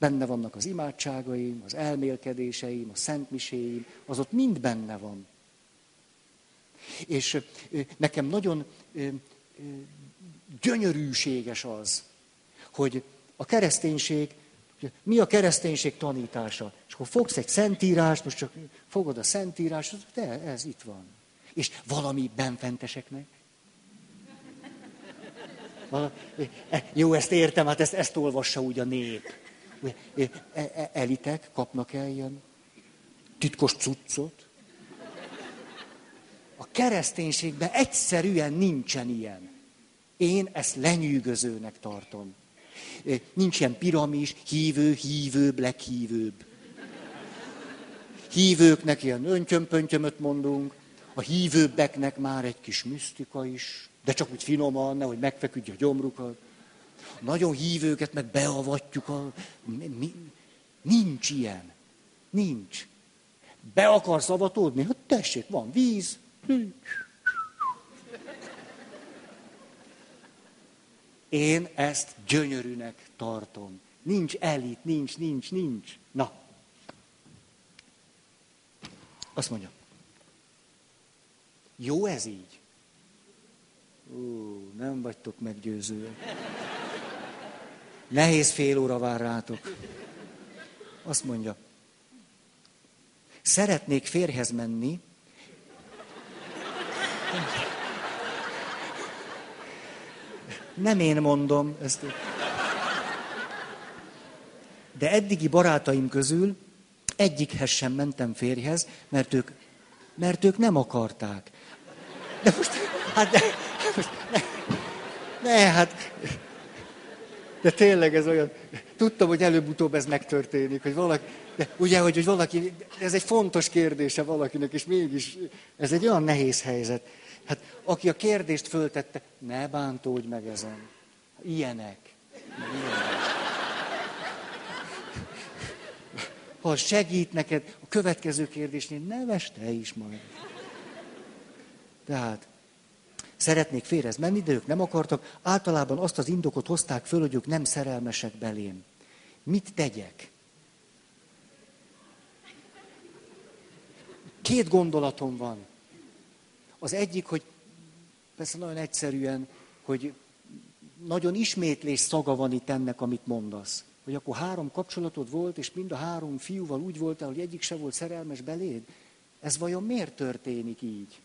Benne vannak az imádságaim, az elmélkedéseim, a szentmiséim, az ott mind benne van. És nekem nagyon gyönyörűséges az, hogy a kereszténység mi a kereszténység tanítása? És akkor fogsz egy szentírást, most csak fogod a szentírást, de ez itt van. És valami benfenteseknek. Vala, e, jó, ezt értem, hát ezt, ezt olvassa úgy a nép. Elitek kapnak el ilyen titkos cuccot. A kereszténységben egyszerűen nincsen ilyen. Én ezt lenyűgözőnek tartom. Nincs ilyen piramis, hívő, hívőbb, leghívőbb. Hívőknek ilyen öntyömpöntyömöt mondunk, a hívőbbeknek már egy kis misztika is, de csak úgy finoman, nehogy megfeküdj a gyomrukat. Nagyon hívőket meg beavatjuk a... Mi, nincs ilyen. Nincs. Be akarsz avatódni? Hát tessék, van víz. Én ezt gyönyörűnek tartom. Nincs elit, nincs, nincs, nincs. Na. Azt mondja. Jó ez így? Ú, nem vagytok meggyőzőek. Nehéz fél óra vár rátok. Azt mondja. Szeretnék férhez menni, Nem én mondom ezt. De eddigi barátaim közül egyikhez sem mentem férjhez, mert ők, mert ők nem akarták. De most, hát de, Ne, ne, hát... De tényleg ez olyan... Tudtam, hogy előbb-utóbb ez megtörténik, hogy valaki... De ugye, hogy, hogy valaki... Ez egy fontos kérdése valakinek, és mégis ez egy olyan nehéz helyzet. Hát aki a kérdést föltette, ne bántódj meg ezen. Ilyenek. Ilyenek. Ha segít neked a következő kérdésnél, neves te is majd. Tehát, szeretnék férhez menni, de ők nem akartak. Általában azt az indokot hozták föl, hogy ők nem szerelmesek belém. Mit tegyek? Két gondolatom van. Az egyik, hogy persze nagyon egyszerűen, hogy nagyon ismétlés szaga van itt ennek, amit mondasz. Hogy akkor három kapcsolatod volt, és mind a három fiúval úgy voltál, hogy egyik se volt szerelmes beléd. Ez vajon miért történik így?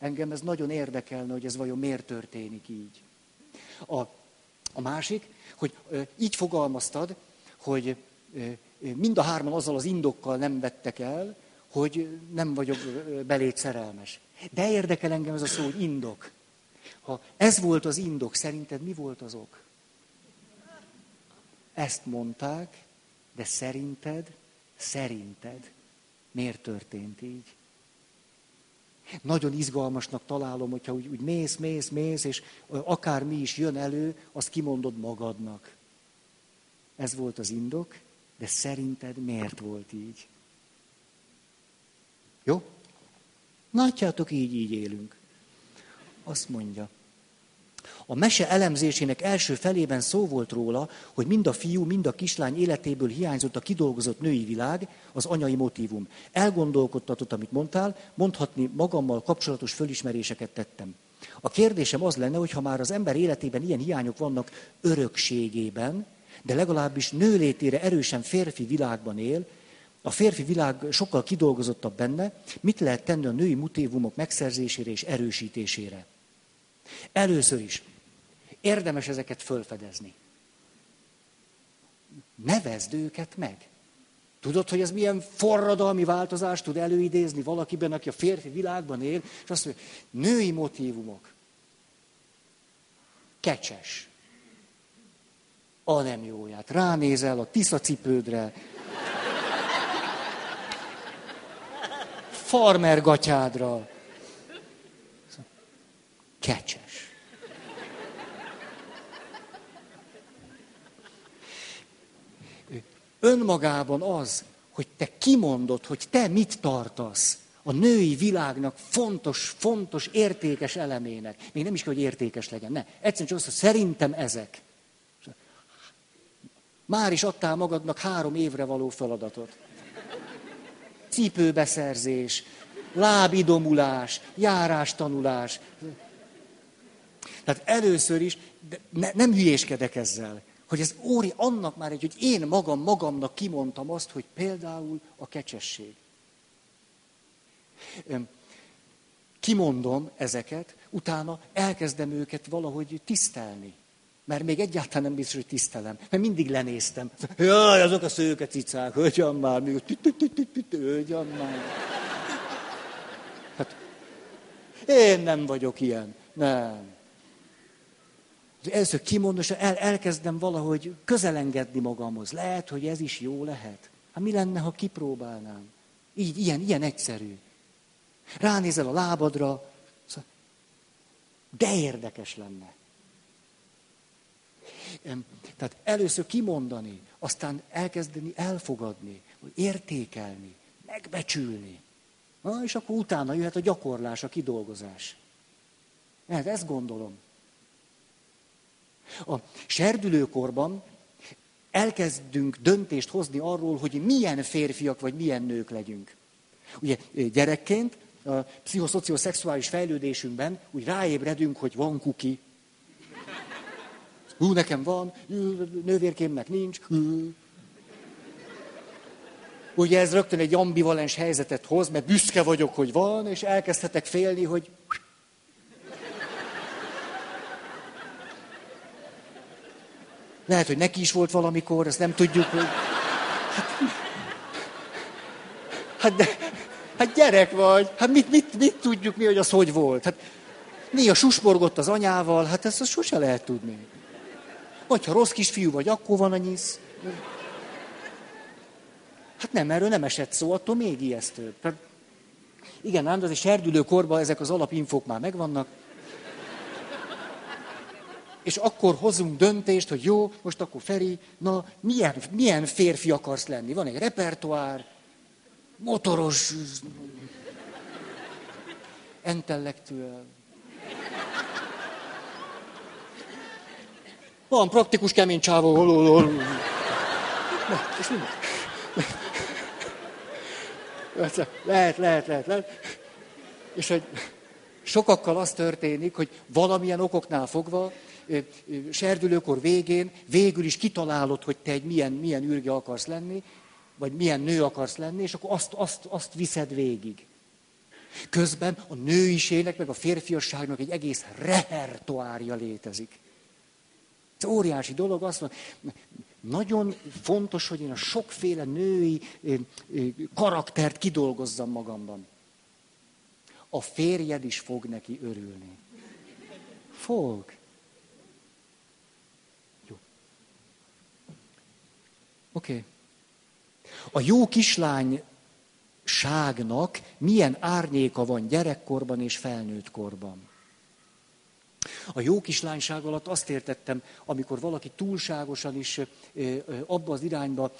Engem ez nagyon érdekelne, hogy ez vajon miért történik így. A, a másik, hogy így fogalmaztad, hogy mind a hárman azzal az indokkal nem vettek el, hogy nem vagyok beléd szerelmes. De érdekel engem ez a szó, hogy indok. Ha ez volt az indok, szerinted mi volt az ok? Ezt mondták, de szerinted, szerinted miért történt így? Nagyon izgalmasnak találom, hogyha úgy, úgy mész, mész, mész, és akár mi is jön elő, azt kimondod magadnak. Ez volt az indok, de szerinted miért volt így? Jó? Látjátok, így, így élünk. Azt mondja. A mese elemzésének első felében szó volt róla, hogy mind a fiú, mind a kislány életéből hiányzott a kidolgozott női világ, az anyai motívum. Elgondolkodtatott, amit mondtál, mondhatni magammal kapcsolatos fölismeréseket tettem. A kérdésem az lenne, hogy ha már az ember életében ilyen hiányok vannak örökségében, de legalábbis nőlétére erősen férfi világban él, a férfi világ sokkal kidolgozottabb benne, mit lehet tenni a női mutívumok megszerzésére és erősítésére. Először is érdemes ezeket fölfedezni. Nevezd őket meg. Tudod, hogy ez milyen forradalmi változást tud előidézni valakiben, aki a férfi világban él, és azt mondja, női motívumok. Kecses. A nem jóját. Ránézel a tiszacipődre, farmer gatyádra. Kecses. Önmagában az, hogy te kimondod, hogy te mit tartasz a női világnak fontos, fontos, értékes elemének. Még nem is kell, hogy értékes legyen. Ne. Egyszerűen csak azt, hogy szerintem ezek. Már is adtál magadnak három évre való feladatot cipőbeszerzés, lábidomulás, járástanulás. Tehát először is, de ne, nem hülyéskedek ezzel, hogy ez óri, annak már egy, hogy én magam magamnak kimondtam azt, hogy például a kecsesség. Kimondom ezeket, utána elkezdem őket valahogy tisztelni. Mert még egyáltalán nem biztos, hogy tisztelem. Mert mindig lenéztem. Jaj, azok a szőke cicák, hogyan már, még hogyan már. Hát, én nem vagyok ilyen. Nem. Először kimondom, és el, elkezdem valahogy közelengedni magamhoz. Lehet, hogy ez is jó lehet. Hát mi lenne, ha kipróbálnám? Így, ilyen, ilyen egyszerű. Ránézel a lábadra, szóval, de érdekes lenne. Tehát először kimondani, aztán elkezdeni elfogadni, értékelni, megbecsülni. Na, és akkor utána jöhet a gyakorlás, a kidolgozás. Hát ezt gondolom. A serdülőkorban elkezdünk döntést hozni arról, hogy milyen férfiak vagy milyen nők legyünk. Ugye gyerekként a pszichoszocioszexuális fejlődésünkben úgy ráébredünk, hogy van kuki, Hú, nekem van, nővérkémnek nincs. Hú. Ugye ez rögtön egy ambivalens helyzetet hoz, mert büszke vagyok, hogy van, és elkezdhetek félni, hogy... Lehet, hogy neki is volt valamikor, ezt nem tudjuk, hogy... Hát, hát, de, hát gyerek vagy, hát mit, mit, mit tudjuk mi, hogy az hogy volt? Hát, Néha susmorgott az anyával, hát ezt, ezt sose lehet tudni. Vagy ha rossz kisfiú vagy, akkor van a nyisz. Hát nem, erről nem esett szó, attól még ijesztő. Igen, ám, de az serdülő korban ezek az alapinfók már megvannak. És akkor hozunk döntést, hogy jó, most akkor Feri, na milyen, milyen férfi akarsz lenni? Van egy repertoár, motoros, intellektuál. Van praktikus kemény csávó, hol, hol, hol. És minden. Lehet, lehet, lehet, lehet. És hogy sokakkal az történik, hogy valamilyen okoknál fogva, serdülőkor végén végül is kitalálod, hogy te egy milyen, milyen űrge akarsz lenni, vagy milyen nő akarsz lenni, és akkor azt, azt, azt viszed végig. Közben a nőiségnek, meg a férfiasságnak egy egész repertoárja létezik. Ez óriási dolog, azt mondja, nagyon fontos, hogy én a sokféle női karaktert kidolgozzam magamban. A férjed is fog neki örülni. Fog. Oké. Okay. A jó kislány ságnak milyen árnyéka van gyerekkorban és felnőtt korban. A jó kislányság alatt azt értettem, amikor valaki túlságosan is abba az irányba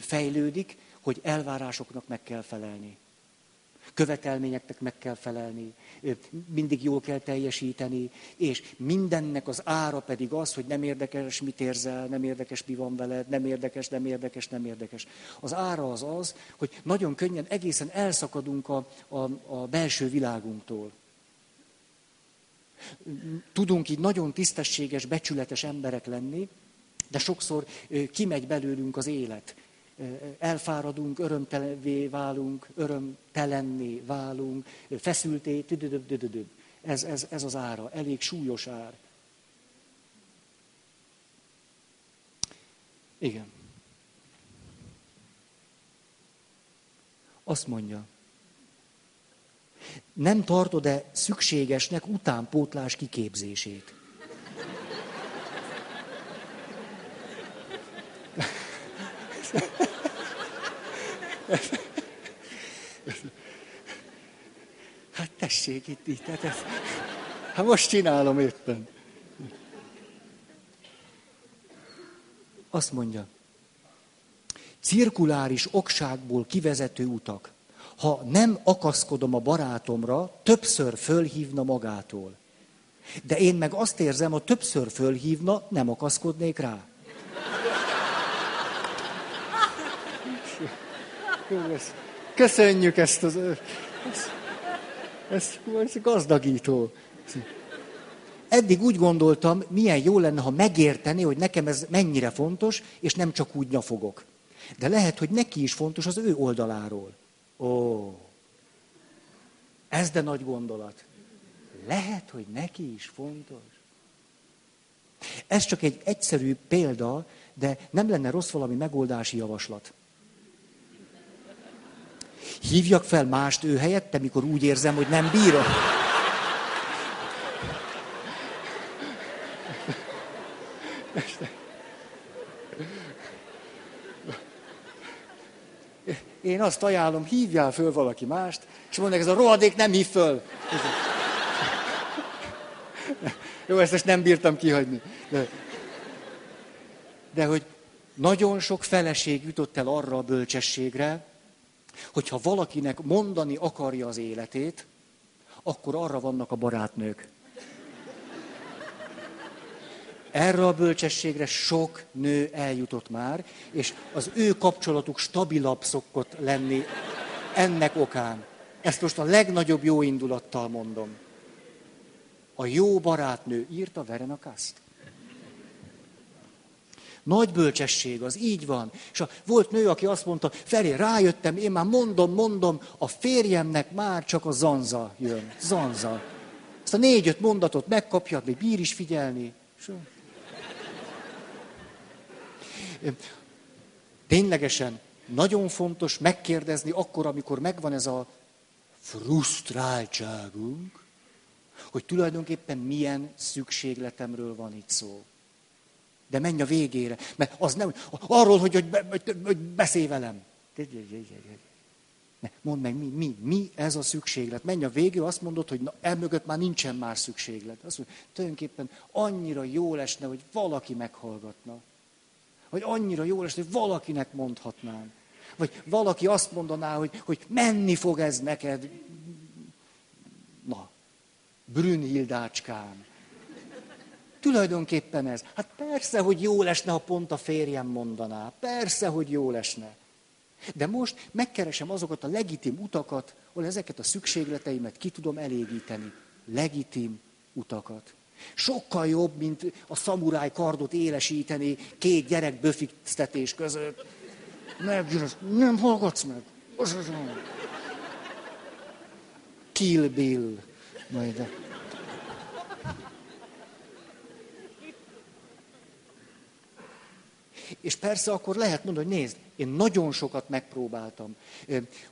fejlődik, hogy elvárásoknak meg kell felelni. Követelményeknek meg kell felelni, mindig jól kell teljesíteni, és mindennek az ára pedig az, hogy nem érdekes, mit érzel, nem érdekes, mi van veled, nem érdekes, nem érdekes, nem érdekes. Az ára az az, hogy nagyon könnyen egészen elszakadunk a, a, a belső világunktól. Tudunk így nagyon tisztességes, becsületes emberek lenni, de sokszor kimegy belőlünk az élet. Elfáradunk, örömtelenvé válunk, örömtelenné válunk, feszülté, ez, ez, ez az ára, elég súlyos ár. Igen. Azt mondja, nem tartod-e szükségesnek utánpótlás kiképzését? Hát tessék itt, itt, hát, ez, hát most csinálom éppen. Azt mondja, cirkuláris okságból kivezető utak ha nem akaszkodom a barátomra, többször fölhívna magától. De én meg azt érzem, ha többször fölhívna, nem akaszkodnék rá. Köszönjük ezt az... Ez, ez gazdagító. Eddig úgy gondoltam, milyen jó lenne, ha megérteni, hogy nekem ez mennyire fontos, és nem csak úgy nyafogok. De lehet, hogy neki is fontos az ő oldaláról. Ó, ez de nagy gondolat. Lehet, hogy neki is fontos. Ez csak egy egyszerű példa, de nem lenne rossz valami megoldási javaslat. Hívjak fel mást ő helyette, mikor úgy érzem, hogy nem bírom. Én azt ajánlom, hívjál föl valaki mást, és mondják, ez a rohadék nem hív föl. Jó, ezt most nem bírtam kihagyni. De, de hogy nagyon sok feleség jutott el arra a bölcsességre, hogyha valakinek mondani akarja az életét, akkor arra vannak a barátnők. Erre a bölcsességre sok nő eljutott már, és az ő kapcsolatuk stabilabb szokott lenni ennek okán. Ezt most a legnagyobb jó indulattal mondom. A jó barátnő írta Verena Kaszt. Nagy bölcsesség, az így van. És a, volt nő, aki azt mondta, felé rájöttem, én már mondom, mondom, a férjemnek már csak a zanza jön. Zanza. Ezt a négy-öt mondatot megkapja, még bír is figyelni. Ténylegesen nagyon fontos megkérdezni akkor, amikor megvan ez a frusztráltságunk, Hogy tulajdonképpen milyen szükségletemről van itt szó. De menj a végére, mert az nem, arról, hogy, hogy, hogy, hogy beszélj velem. Ne, mondd meg, mi, mi, mi ez a szükséglet. Menj a végül, azt mondod, hogy na, emögött már nincsen már szükséglet. Azt mondja, tulajdonképpen annyira jó lesne, hogy valaki meghallgatna. Vagy annyira jó lesne, hogy valakinek mondhatnám. Vagy valaki azt mondaná, hogy, hogy menni fog ez neked. Na, Brünnhildácskám. Tulajdonképpen ez. Hát persze, hogy jó lesne, ha pont a férjem mondaná. Persze, hogy jó lesne. De most megkeresem azokat a legitim utakat, ahol ezeket a szükségleteimet ki tudom elégíteni. Legitim utakat. Sokkal jobb, mint a szamuráj kardot élesíteni két gyerek böfiktetés között. Meg, nem hallgatsz meg. Kill Bill. Majd. És persze akkor lehet mondani, hogy nézd, én nagyon sokat megpróbáltam.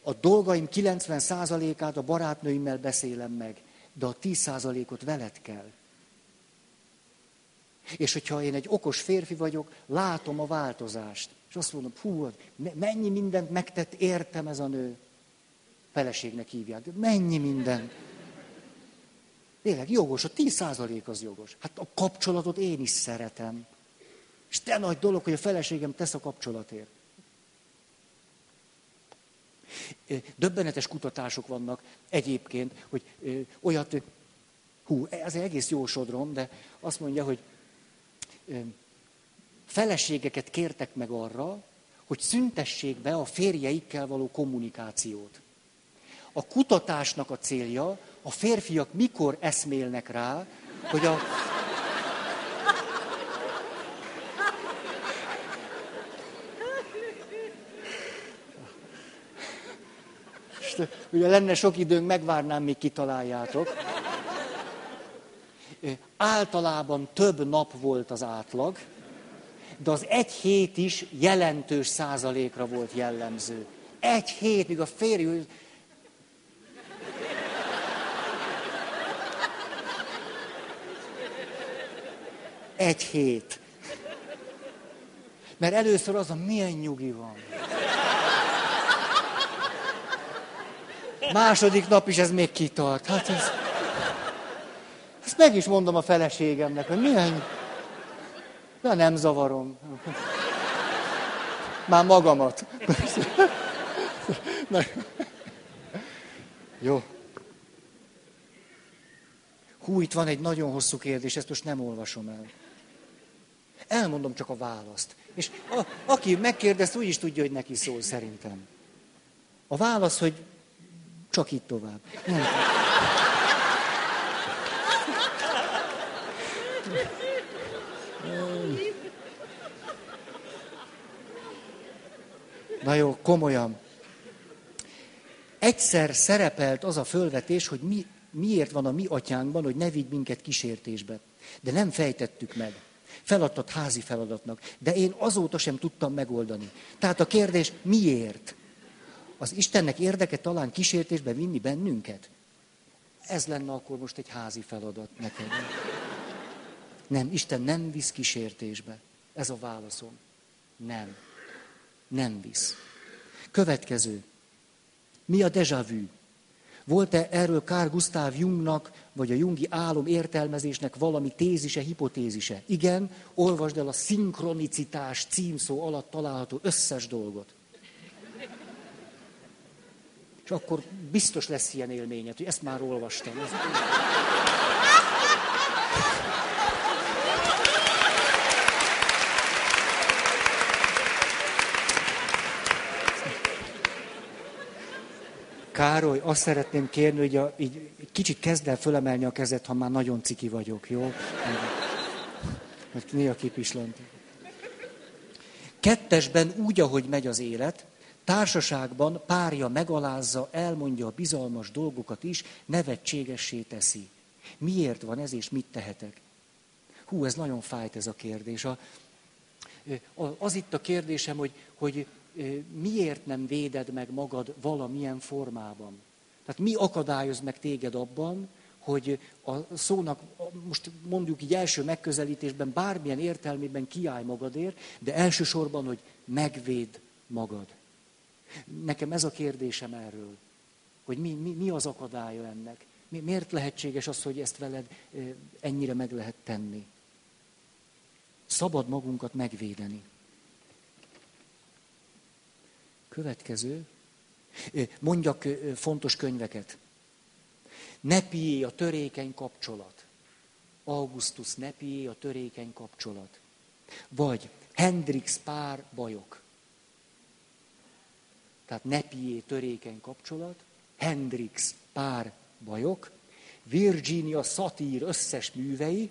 A dolgaim 90%-át a barátnőimmel beszélem meg, de a 10%-ot veled kell. És hogyha én egy okos férfi vagyok, látom a változást. És azt mondom, hú, mennyi mindent megtett, értem ez a nő. Feleségnek hívják, de mennyi minden. Tényleg jogos, a 10% az jogos. Hát a kapcsolatot én is szeretem. És te nagy dolog, hogy a feleségem tesz a kapcsolatért. Döbbenetes kutatások vannak egyébként, hogy olyat, hú, ez egy egész jó sodrom, de azt mondja, hogy feleségeket kértek meg arra, hogy szüntessék be a férjeikkel való kommunikációt. A kutatásnak a célja, a férfiak mikor eszmélnek rá, hogy a ugye lenne sok időnk, megvárnám, még kitaláljátok. Általában több nap volt az átlag, de az egy hét is jelentős százalékra volt jellemző. Egy hét, míg a férj... Egy hét. Mert először az a milyen nyugi van. Második nap is ez még kitart. Hát ez... Ezt meg is mondom a feleségemnek, hogy milyen... De nem zavarom. Már magamat. Na, jó. Hú, itt van egy nagyon hosszú kérdés, ezt most nem olvasom el. Elmondom csak a választ. És a, aki megkérdezt, úgy is tudja, hogy neki szól, szerintem. A válasz, hogy csak itt tovább. Nem. Na jó, komolyan. Egyszer szerepelt az a fölvetés, hogy mi, miért van a mi atyánkban, hogy ne vigy minket kísértésbe. De nem fejtettük meg. Feladtat házi feladatnak. De én azóta sem tudtam megoldani. Tehát a kérdés, miért? Az Istennek érdeke talán kísértésbe vinni bennünket? Ez lenne akkor most egy házi feladat neked. Nem, Isten nem visz kísértésbe. Ez a válaszom. Nem. Nem visz. Következő. Mi a déjà vu? Volt-e erről Carl Gustav Jungnak, vagy a Jungi álom értelmezésnek valami tézise, hipotézise? Igen, olvasd el a szinkronicitás címszó alatt található összes dolgot. És akkor biztos lesz ilyen élményed, hogy ezt már olvastam. Károly, azt szeretném kérni, hogy a, így, kicsit kezd el fölemelni a kezet, ha már nagyon ciki vagyok, jó? Mert néha kipislant. Kettesben úgy, ahogy megy az élet, Társaságban párja megalázza, elmondja a bizalmas dolgokat is, nevetségessé teszi. Miért van ez, és mit tehetek? Hú, ez nagyon fájt ez a kérdés. A, az itt a kérdésem, hogy, hogy miért nem véded meg magad valamilyen formában? Tehát mi akadályoz meg téged abban, hogy a szónak most mondjuk így első megközelítésben bármilyen értelmében kiállj magadért, de elsősorban, hogy megvéd magad. Nekem ez a kérdésem erről, hogy mi, mi, mi az akadálya ennek. Mi, miért lehetséges az, hogy ezt veled ennyire meg lehet tenni? Szabad magunkat megvédeni. Következő. Mondjak fontos könyveket. Nepié a törékeny kapcsolat. Augustus Nepié a törékeny kapcsolat. Vagy Hendrix pár bajok. Tehát Nepié törékeny kapcsolat, Hendrix pár bajok, Virginia Satir összes művei,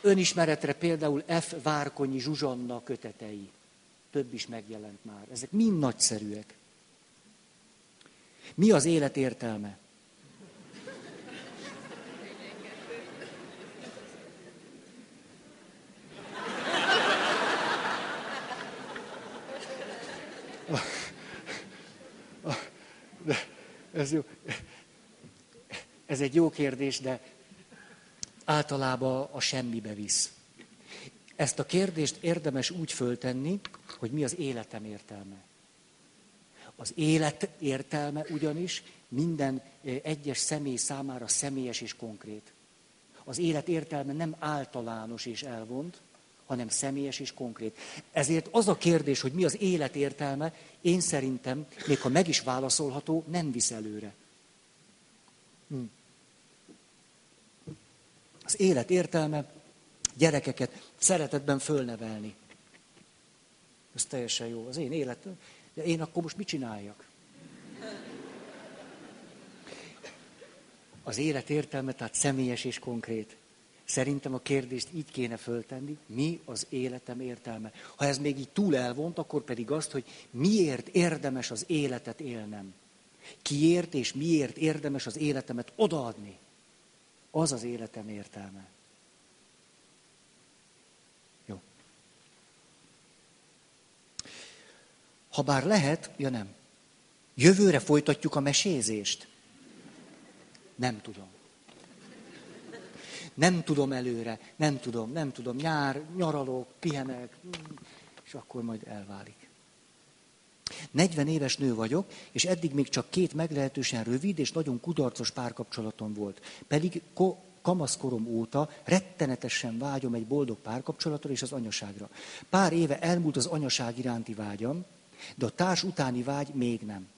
önismeretre például F. Várkonyi Zsuzsanna kötetei. Több is megjelent már. Ezek mind nagyszerűek. Mi az élet értelme? Ez, jó. ez egy jó kérdés, de általában a semmibe visz. Ezt a kérdést érdemes úgy föltenni, hogy mi az életem értelme. Az élet értelme ugyanis minden eh, egyes személy számára személyes és konkrét. Az élet értelme nem általános és elvont, hanem személyes és konkrét. Ezért az a kérdés, hogy mi az élet értelme, én szerintem, még ha meg is válaszolható, nem visz előre. Hm. Az élet értelme gyerekeket szeretetben fölnevelni. Ez teljesen jó. Az én életem. De én akkor most mit csináljak? Az élet értelme, tehát személyes és konkrét. Szerintem a kérdést így kéne föltenni, mi az életem értelme. Ha ez még így túl elvont, akkor pedig azt, hogy miért érdemes az életet élnem. Kiért és miért érdemes az életemet odaadni. Az az életem értelme. Jó. Ha bár lehet, ja nem. Jövőre folytatjuk a mesézést. Nem tudom. Nem tudom előre, nem tudom, nem tudom. Nyár, nyaralok, pihenek, és akkor majd elválik. 40 éves nő vagyok, és eddig még csak két meglehetősen rövid és nagyon kudarcos párkapcsolatom volt. Pedig ko- kamaszkorom óta rettenetesen vágyom egy boldog párkapcsolatra és az anyaságra. Pár éve elmúlt az anyaság iránti vágyam, de a társ utáni vágy még nem.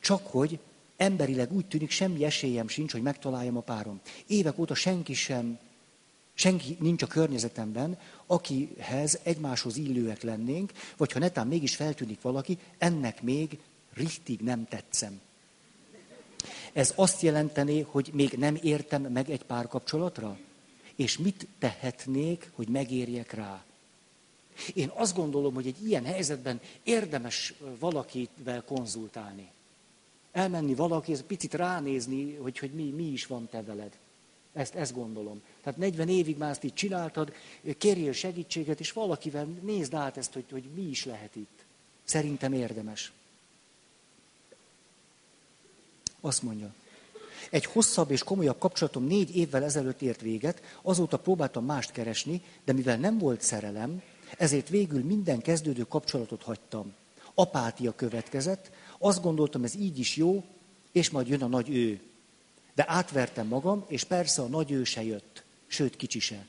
Csak hogy emberileg úgy tűnik, semmi esélyem sincs, hogy megtaláljam a párom. Évek óta senki sem, senki nincs a környezetemben, akihez egymáshoz illőek lennénk, vagy ha netán mégis feltűnik valaki, ennek még richtig nem tetszem. Ez azt jelenteni, hogy még nem értem meg egy párkapcsolatra? És mit tehetnék, hogy megérjek rá? Én azt gondolom, hogy egy ilyen helyzetben érdemes valakivel konzultálni elmenni valaki, ez picit ránézni, hogy, hogy mi, mi is van te veled. Ezt, ezt gondolom. Tehát 40 évig már ezt így csináltad, kérjél segítséget, és valakivel nézd át ezt, hogy, hogy mi is lehet itt. Szerintem érdemes. Azt mondja. Egy hosszabb és komolyabb kapcsolatom négy évvel ezelőtt ért véget, azóta próbáltam mást keresni, de mivel nem volt szerelem, ezért végül minden kezdődő kapcsolatot hagytam. Apátia következett, azt gondoltam, ez így is jó, és majd jön a nagy ő. De átvertem magam, és persze a nagy ő se jött, sőt kicsi se.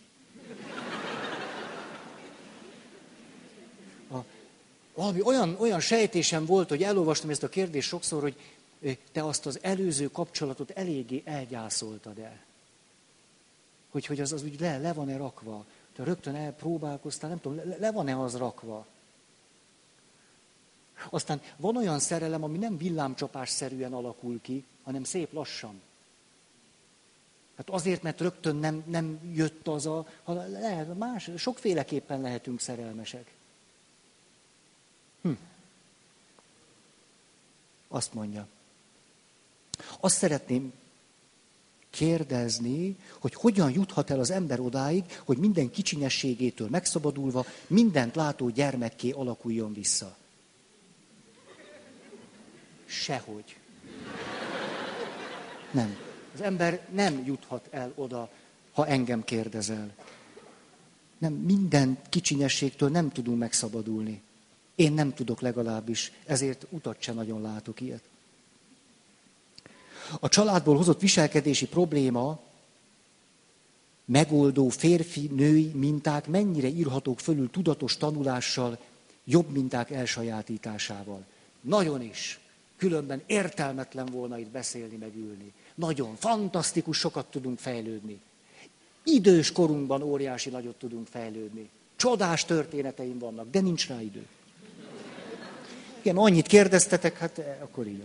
A, valami olyan, olyan sejtésem volt, hogy elolvastam ezt a kérdést sokszor, hogy te azt az előző kapcsolatot eléggé elgyászoltad el. Hogy, hogy az, az úgy le, le van-e rakva. Te rögtön elpróbálkoztál, nem tudom, le, le van-e az rakva. Aztán van olyan szerelem, ami nem villámcsapásszerűen alakul ki, hanem szép lassan. Hát azért, mert rögtön nem, nem jött az a... Ha lehet, más, sokféleképpen lehetünk szerelmesek. Hm. Azt mondja. Azt szeretném kérdezni, hogy hogyan juthat el az ember odáig, hogy minden kicsinyességétől megszabadulva mindent látó gyermekké alakuljon vissza. Sehogy. Nem. Az ember nem juthat el oda, ha engem kérdezel. Nem, minden kicsinyességtől nem tudunk megszabadulni. Én nem tudok legalábbis, ezért utat sem nagyon látok ilyet. A családból hozott viselkedési probléma megoldó férfi-női minták mennyire írhatók fölül tudatos tanulással, jobb minták elsajátításával. Nagyon is. Különben értelmetlen volna itt beszélni, megülni. Nagyon fantasztikus, sokat tudunk fejlődni. Idős korunkban óriási nagyot tudunk fejlődni. Csodás történeteim vannak, de nincs rá idő. Igen, annyit kérdeztetek, hát akkor így.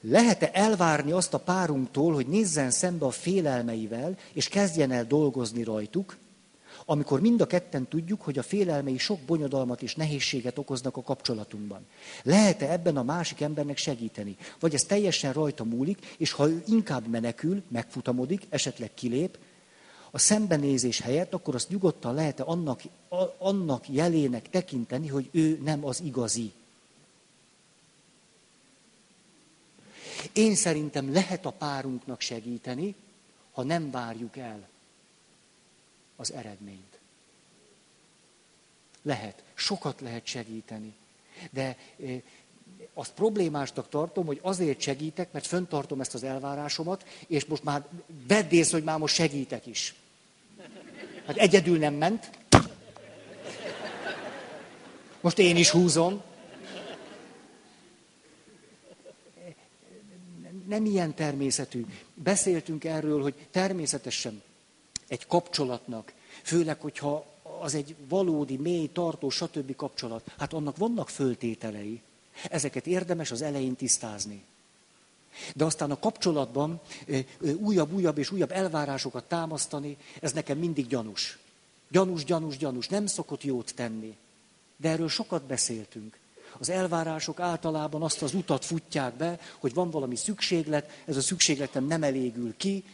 Lehet-e elvárni azt a párunktól, hogy nézzen szembe a félelmeivel, és kezdjen el dolgozni rajtuk, amikor mind a ketten tudjuk, hogy a félelmei sok bonyodalmat és nehézséget okoznak a kapcsolatunkban. Lehet-e ebben a másik embernek segíteni? Vagy ez teljesen rajta múlik, és ha ő inkább menekül, megfutamodik, esetleg kilép, a szembenézés helyett, akkor azt nyugodtan lehet-e annak, annak jelének tekinteni, hogy ő nem az igazi. Én szerintem lehet a párunknak segíteni, ha nem várjuk el az eredményt. Lehet, sokat lehet segíteni. De azt problémásnak tartom, hogy azért segítek, mert föntartom ezt az elvárásomat, és most már vedd ész, hogy már most segítek is. Hát egyedül nem ment. Most én is húzom. Nem ilyen természetű. Beszéltünk erről, hogy természetesen egy kapcsolatnak, főleg, hogyha az egy valódi, mély, tartó, stb. kapcsolat, hát annak vannak föltételei. Ezeket érdemes az elején tisztázni. De aztán a kapcsolatban újabb, újabb és újabb elvárásokat támasztani, ez nekem mindig gyanús. Gyanús, gyanús, gyanús. Nem szokott jót tenni. De erről sokat beszéltünk. Az elvárások általában azt az utat futják be, hogy van valami szükséglet, ez a szükségletem nem elégül ki,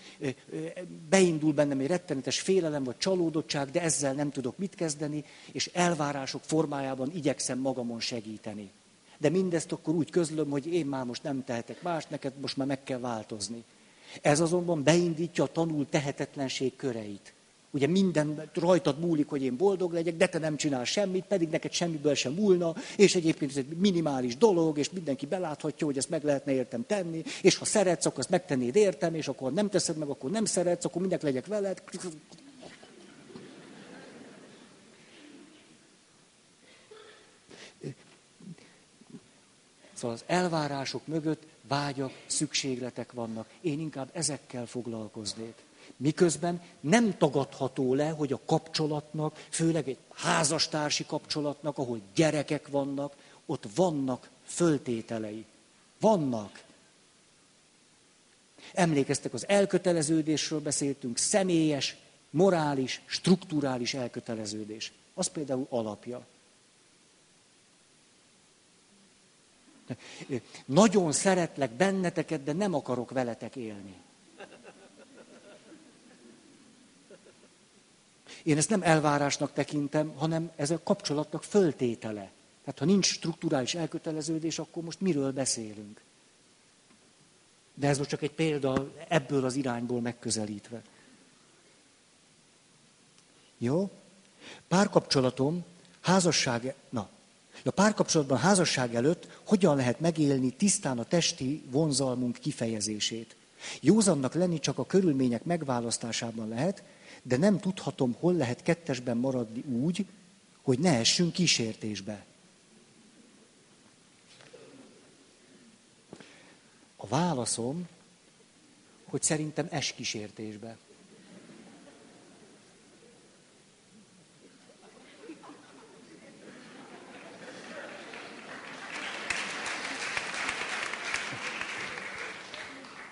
beindul bennem egy rettenetes félelem vagy csalódottság, de ezzel nem tudok mit kezdeni, és elvárások formájában igyekszem magamon segíteni. De mindezt akkor úgy közlöm, hogy én már most nem tehetek más, neked most már meg kell változni. Ez azonban beindítja a tanul tehetetlenség köreit. Ugye minden rajtad múlik, hogy én boldog legyek, de te nem csinál semmit, pedig neked semmiből sem múlna, és egyébként ez egy minimális dolog, és mindenki beláthatja, hogy ezt meg lehetne értem tenni, és ha szeretsz, akkor ezt megtennéd értem, és akkor nem teszed meg, akkor nem szeretsz, akkor mindek legyek veled. Szóval az elvárások mögött vágyak, szükségletek vannak. Én inkább ezekkel foglalkoznék. Miközben nem tagadható le, hogy a kapcsolatnak, főleg egy házastársi kapcsolatnak, ahol gyerekek vannak, ott vannak föltételei. Vannak. Emlékeztek, az elköteleződésről beszéltünk, személyes, morális, strukturális elköteleződés. Az például alapja. Nagyon szeretlek benneteket, de nem akarok veletek élni. Én ezt nem elvárásnak tekintem, hanem ez a kapcsolatnak föltétele. Tehát ha nincs strukturális elköteleződés, akkor most miről beszélünk? De ez most csak egy példa ebből az irányból megközelítve. Jó? Párkapcsolatom, házasság, na, a párkapcsolatban, házasság előtt hogyan lehet megélni tisztán a testi vonzalmunk kifejezését. Józannak lenni csak a körülmények megválasztásában lehet, de nem tudhatom, hol lehet kettesben maradni úgy, hogy ne essünk kísértésbe. A válaszom, hogy szerintem es kísértésbe.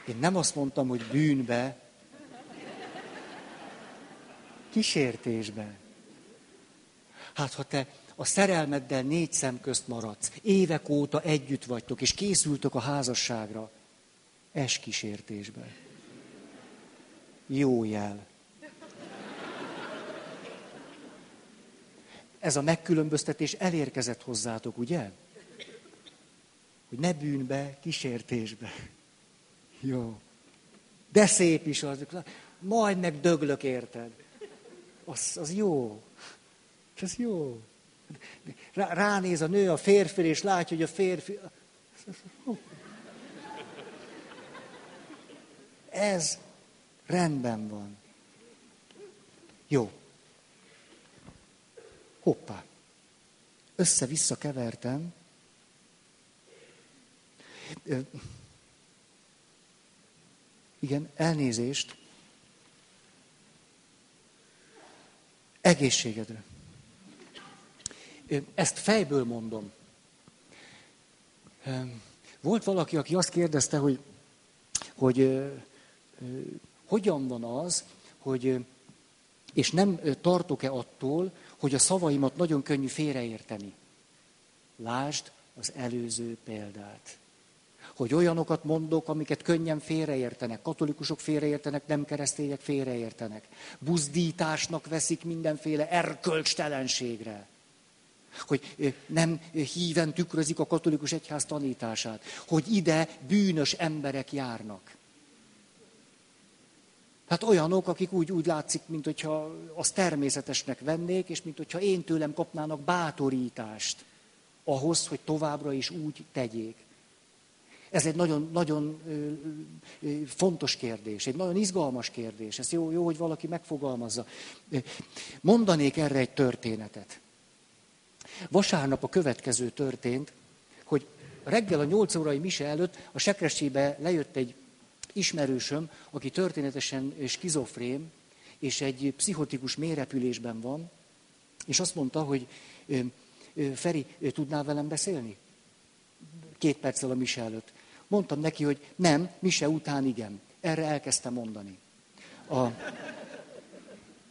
Én nem azt mondtam, hogy bűnbe, kísértésbe. Hát ha te a szerelmeddel négy szem közt maradsz, évek óta együtt vagytok, és készültök a házasságra, es kísértésbe. Jó jel. Ez a megkülönböztetés elérkezett hozzátok, ugye? Hogy ne bűnbe, kísértésbe. Jó. De szép is az. Majd meg döglök, érted? Az, az jó. Ez jó. Ránéz a nő a férfi, és látja, hogy a férfi... Ez rendben van. Jó. Hoppá. Össze-vissza kevertem. Igen, elnézést. Egészségedre. Ezt fejből mondom. Volt valaki, aki azt kérdezte, hogy, hogy hogyan van az, hogy, és nem tartok-e attól, hogy a szavaimat nagyon könnyű félreérteni. Lásd az előző példát. Hogy olyanokat mondok, amiket könnyen félreértenek. Katolikusok félreértenek, nem keresztények félreértenek. Buzdításnak veszik mindenféle erkölcstelenségre hogy nem híven tükrözik a katolikus egyház tanítását, hogy ide bűnös emberek járnak. Hát olyanok, akik úgy, úgy látszik, mint hogyha azt természetesnek vennék, és mint hogyha én tőlem kapnának bátorítást ahhoz, hogy továbbra is úgy tegyék. Ez egy nagyon, nagyon fontos kérdés, egy nagyon izgalmas kérdés. Ez jó, jó, hogy valaki megfogalmazza. Mondanék erre egy történetet. Vasárnap a következő történt, hogy reggel a 8 órai mise előtt a sekresébe lejött egy ismerősöm, aki történetesen skizofrém, és egy pszichotikus mélyrepülésben van, és azt mondta, hogy Feri, tudnál velem beszélni? Két perccel a mise előtt. Mondtam neki, hogy nem, mise után igen. Erre elkezdtem mondani. A,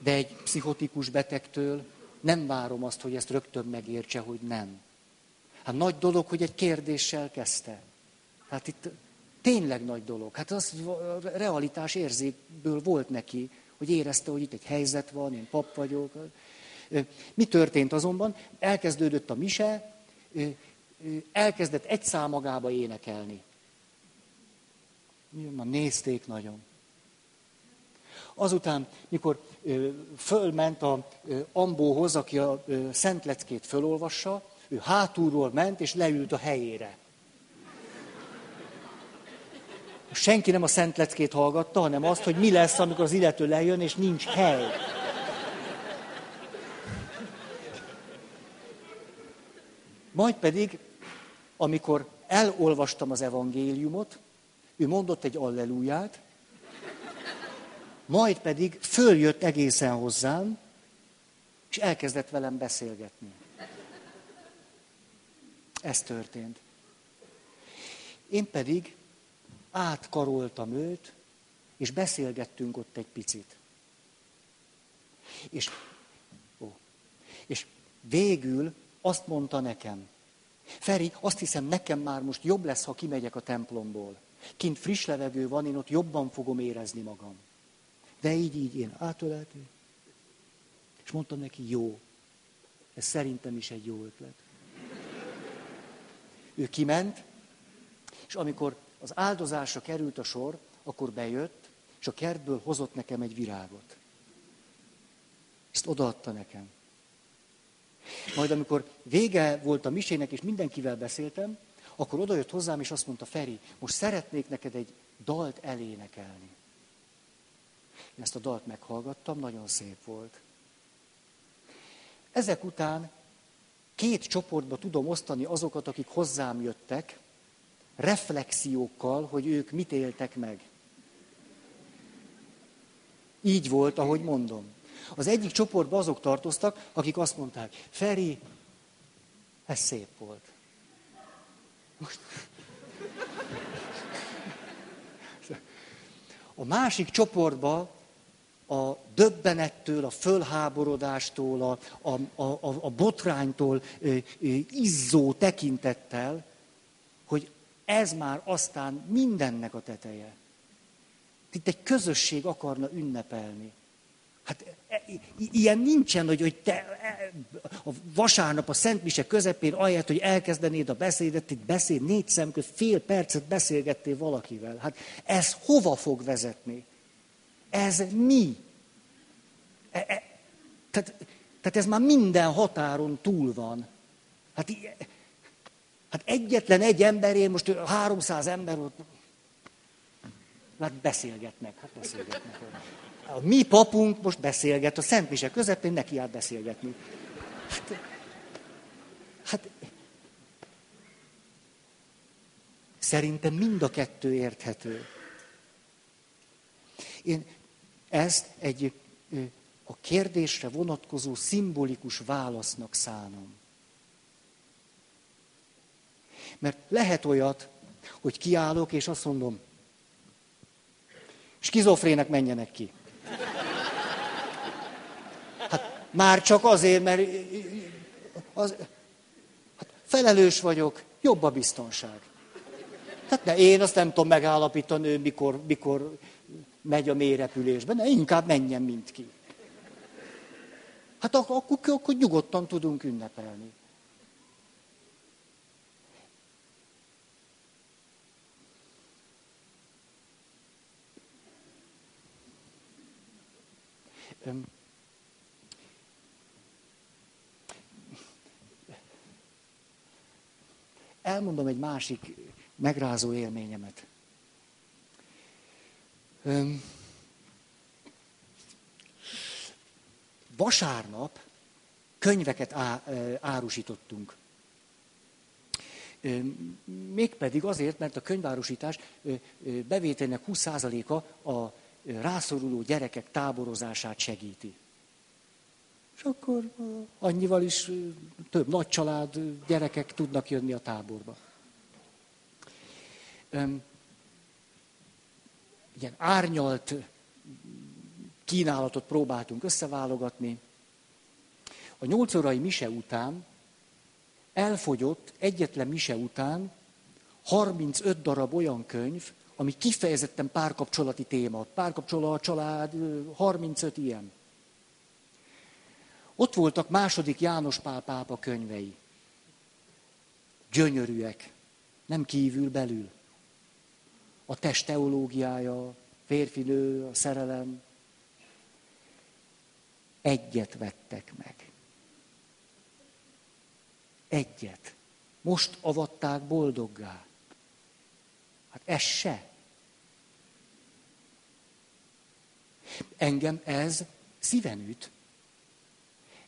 de egy pszichotikus betegtől nem várom azt, hogy ezt rögtön megértse, hogy nem. Hát nagy dolog, hogy egy kérdéssel kezdte. Hát itt tényleg nagy dolog. Hát az realitás érzékből volt neki, hogy érezte, hogy itt egy helyzet van, én pap vagyok. Mi történt azonban? Elkezdődött a mise, elkezdett egy szám magába énekelni. Ma nézték nagyon. Azután, mikor fölment a Ambóhoz, aki a Szentleckét fölolvassa, ő hátulról ment, és leült a helyére. Senki nem a Szentleckét hallgatta, hanem azt, hogy mi lesz, amikor az illető lejön, és nincs hely. Majd pedig, amikor elolvastam az evangéliumot, ő mondott egy alleluját, majd pedig följött egészen hozzám, és elkezdett velem beszélgetni. Ez történt. Én pedig átkaroltam őt, és beszélgettünk ott egy picit. És, ó, és végül azt mondta nekem, Feri, azt hiszem, nekem már most jobb lesz, ha kimegyek a templomból. Kint friss levegő van, én ott jobban fogom érezni magam. De így, így én átöleltem, és mondtam neki, jó. Ez szerintem is egy jó ötlet. Ő kiment, és amikor az áldozásra került a sor, akkor bejött, és a kertből hozott nekem egy virágot. Ezt odaadta nekem. Majd amikor vége volt a misének, és mindenkivel beszéltem, akkor odajött hozzám, és azt mondta, Feri, most szeretnék neked egy dalt elénekelni. Én ezt a dalt meghallgattam, nagyon szép volt. Ezek után két csoportba tudom osztani azokat, akik hozzám jöttek, reflexiókkal, hogy ők mit éltek meg. Így volt, ahogy mondom. Az egyik csoportban azok tartoztak, akik azt mondták, Feri, ez szép volt. Most... A másik csoportban a döbbenettől, a fölháborodástól, a, a, a, a botránytól izzó tekintettel, hogy ez már aztán mindennek a teteje. Itt egy közösség akarna ünnepelni. Hát e, ilyen nincsen, hogy, hogy te e, a vasárnap a Szent Mise közepén, ahelyett, hogy elkezdenéd a beszédet, itt beszél négy szemköz, fél percet beszélgettél valakivel. Hát ez hova fog vezetni? Ez mi? E, e, tehát, tehát ez már minden határon túl van. Hát, hát egyetlen egy emberért, most 300 ember ott, hát beszélgetnek, hát beszélgetnek. A mi papunk most beszélget, a Szent Mise közepén neki áll beszélgetni. Hát, hát szerintem mind a kettő érthető. Én ezt egy a kérdésre vonatkozó szimbolikus válasznak szánom. Mert lehet olyat, hogy kiállok, és azt mondom, skizofrének menjenek ki. Hát már csak azért, mert az, hát felelős vagyok, jobb a biztonság. Tehát ne, én azt nem tudom megállapítani, ő mikor, mikor megy a mélyrepülésbe, ne, inkább menjen mint ki. Hát akkor, akkor, akkor nyugodtan tudunk ünnepelni. Elmondom egy másik megrázó élményemet. Vasárnap könyveket árusítottunk. Mégpedig azért, mert a könyvárusítás bevételnek 20%-a a rászoruló gyerekek táborozását segíti. És akkor annyival is több nagy család, gyerekek tudnak jönni a táborba. Ilyen árnyalt kínálatot próbáltunk összeválogatni. A nyolc órai mise után elfogyott egyetlen mise után 35 darab olyan könyv, ami kifejezetten párkapcsolati téma. Párkapcsolat, család, 35 ilyen. Ott voltak második János Pál pápa könyvei. Gyönyörűek. Nem kívül, belül. A test teológiája, férfi-nő, a szerelem. Egyet vettek meg. Egyet. Most avatták boldoggá. Hát ez se. Engem ez szíven üt.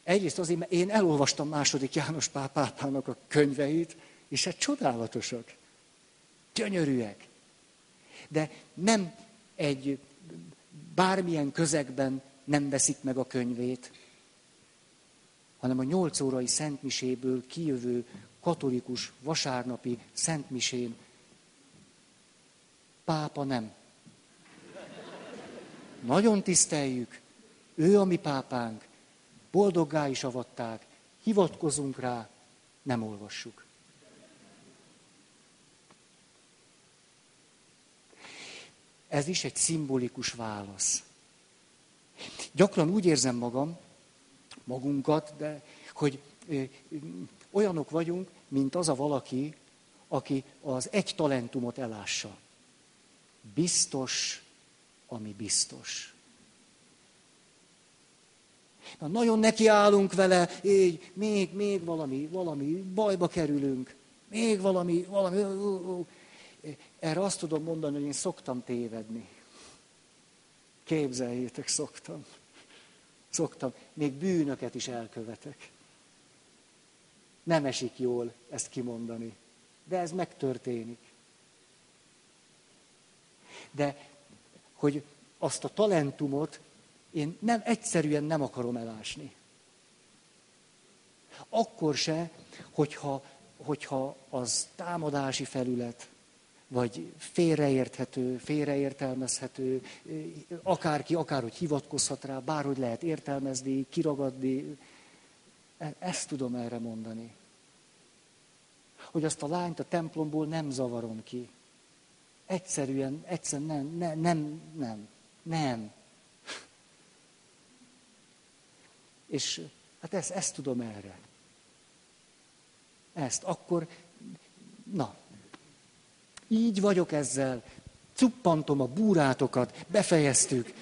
Egyrészt azért, mert én elolvastam második János Pál pápának a könyveit, és hát csodálatosak. Gyönyörűek. De nem egy bármilyen közegben nem veszik meg a könyvét, hanem a nyolc órai szentmiséből kijövő katolikus vasárnapi szentmisén pápa nem. Nagyon tiszteljük, ő a mi pápánk, boldoggá is avatták, hivatkozunk rá, nem olvassuk. Ez is egy szimbolikus válasz. Gyakran úgy érzem magam, magunkat, de hogy ö, olyanok vagyunk, mint az a valaki, aki az egy talentumot elássa. Biztos, ami biztos. Na, nagyon nekiállunk vele, így, még, még valami, valami, bajba kerülünk, még valami, valami. Erre azt tudom mondani, hogy én szoktam tévedni. Képzeljétek, szoktam. Szoktam. Még bűnöket is elkövetek. Nem esik jól ezt kimondani. De ez megtörténik. De hogy azt a talentumot én nem egyszerűen nem akarom elásni. Akkor se, hogyha, hogyha az támadási felület, vagy félreérthető, félreértelmezhető, akárki, akárhogy hivatkozhat rá, bárhogy lehet értelmezni, kiragadni. E, ezt tudom erre mondani. Hogy azt a lányt a templomból nem zavarom ki. Egyszerűen, egyszerűen nem, nem, nem, nem. nem. És hát ezt, ezt tudom erre. Ezt, akkor, na, így vagyok ezzel, cuppantom a búrátokat, befejeztük.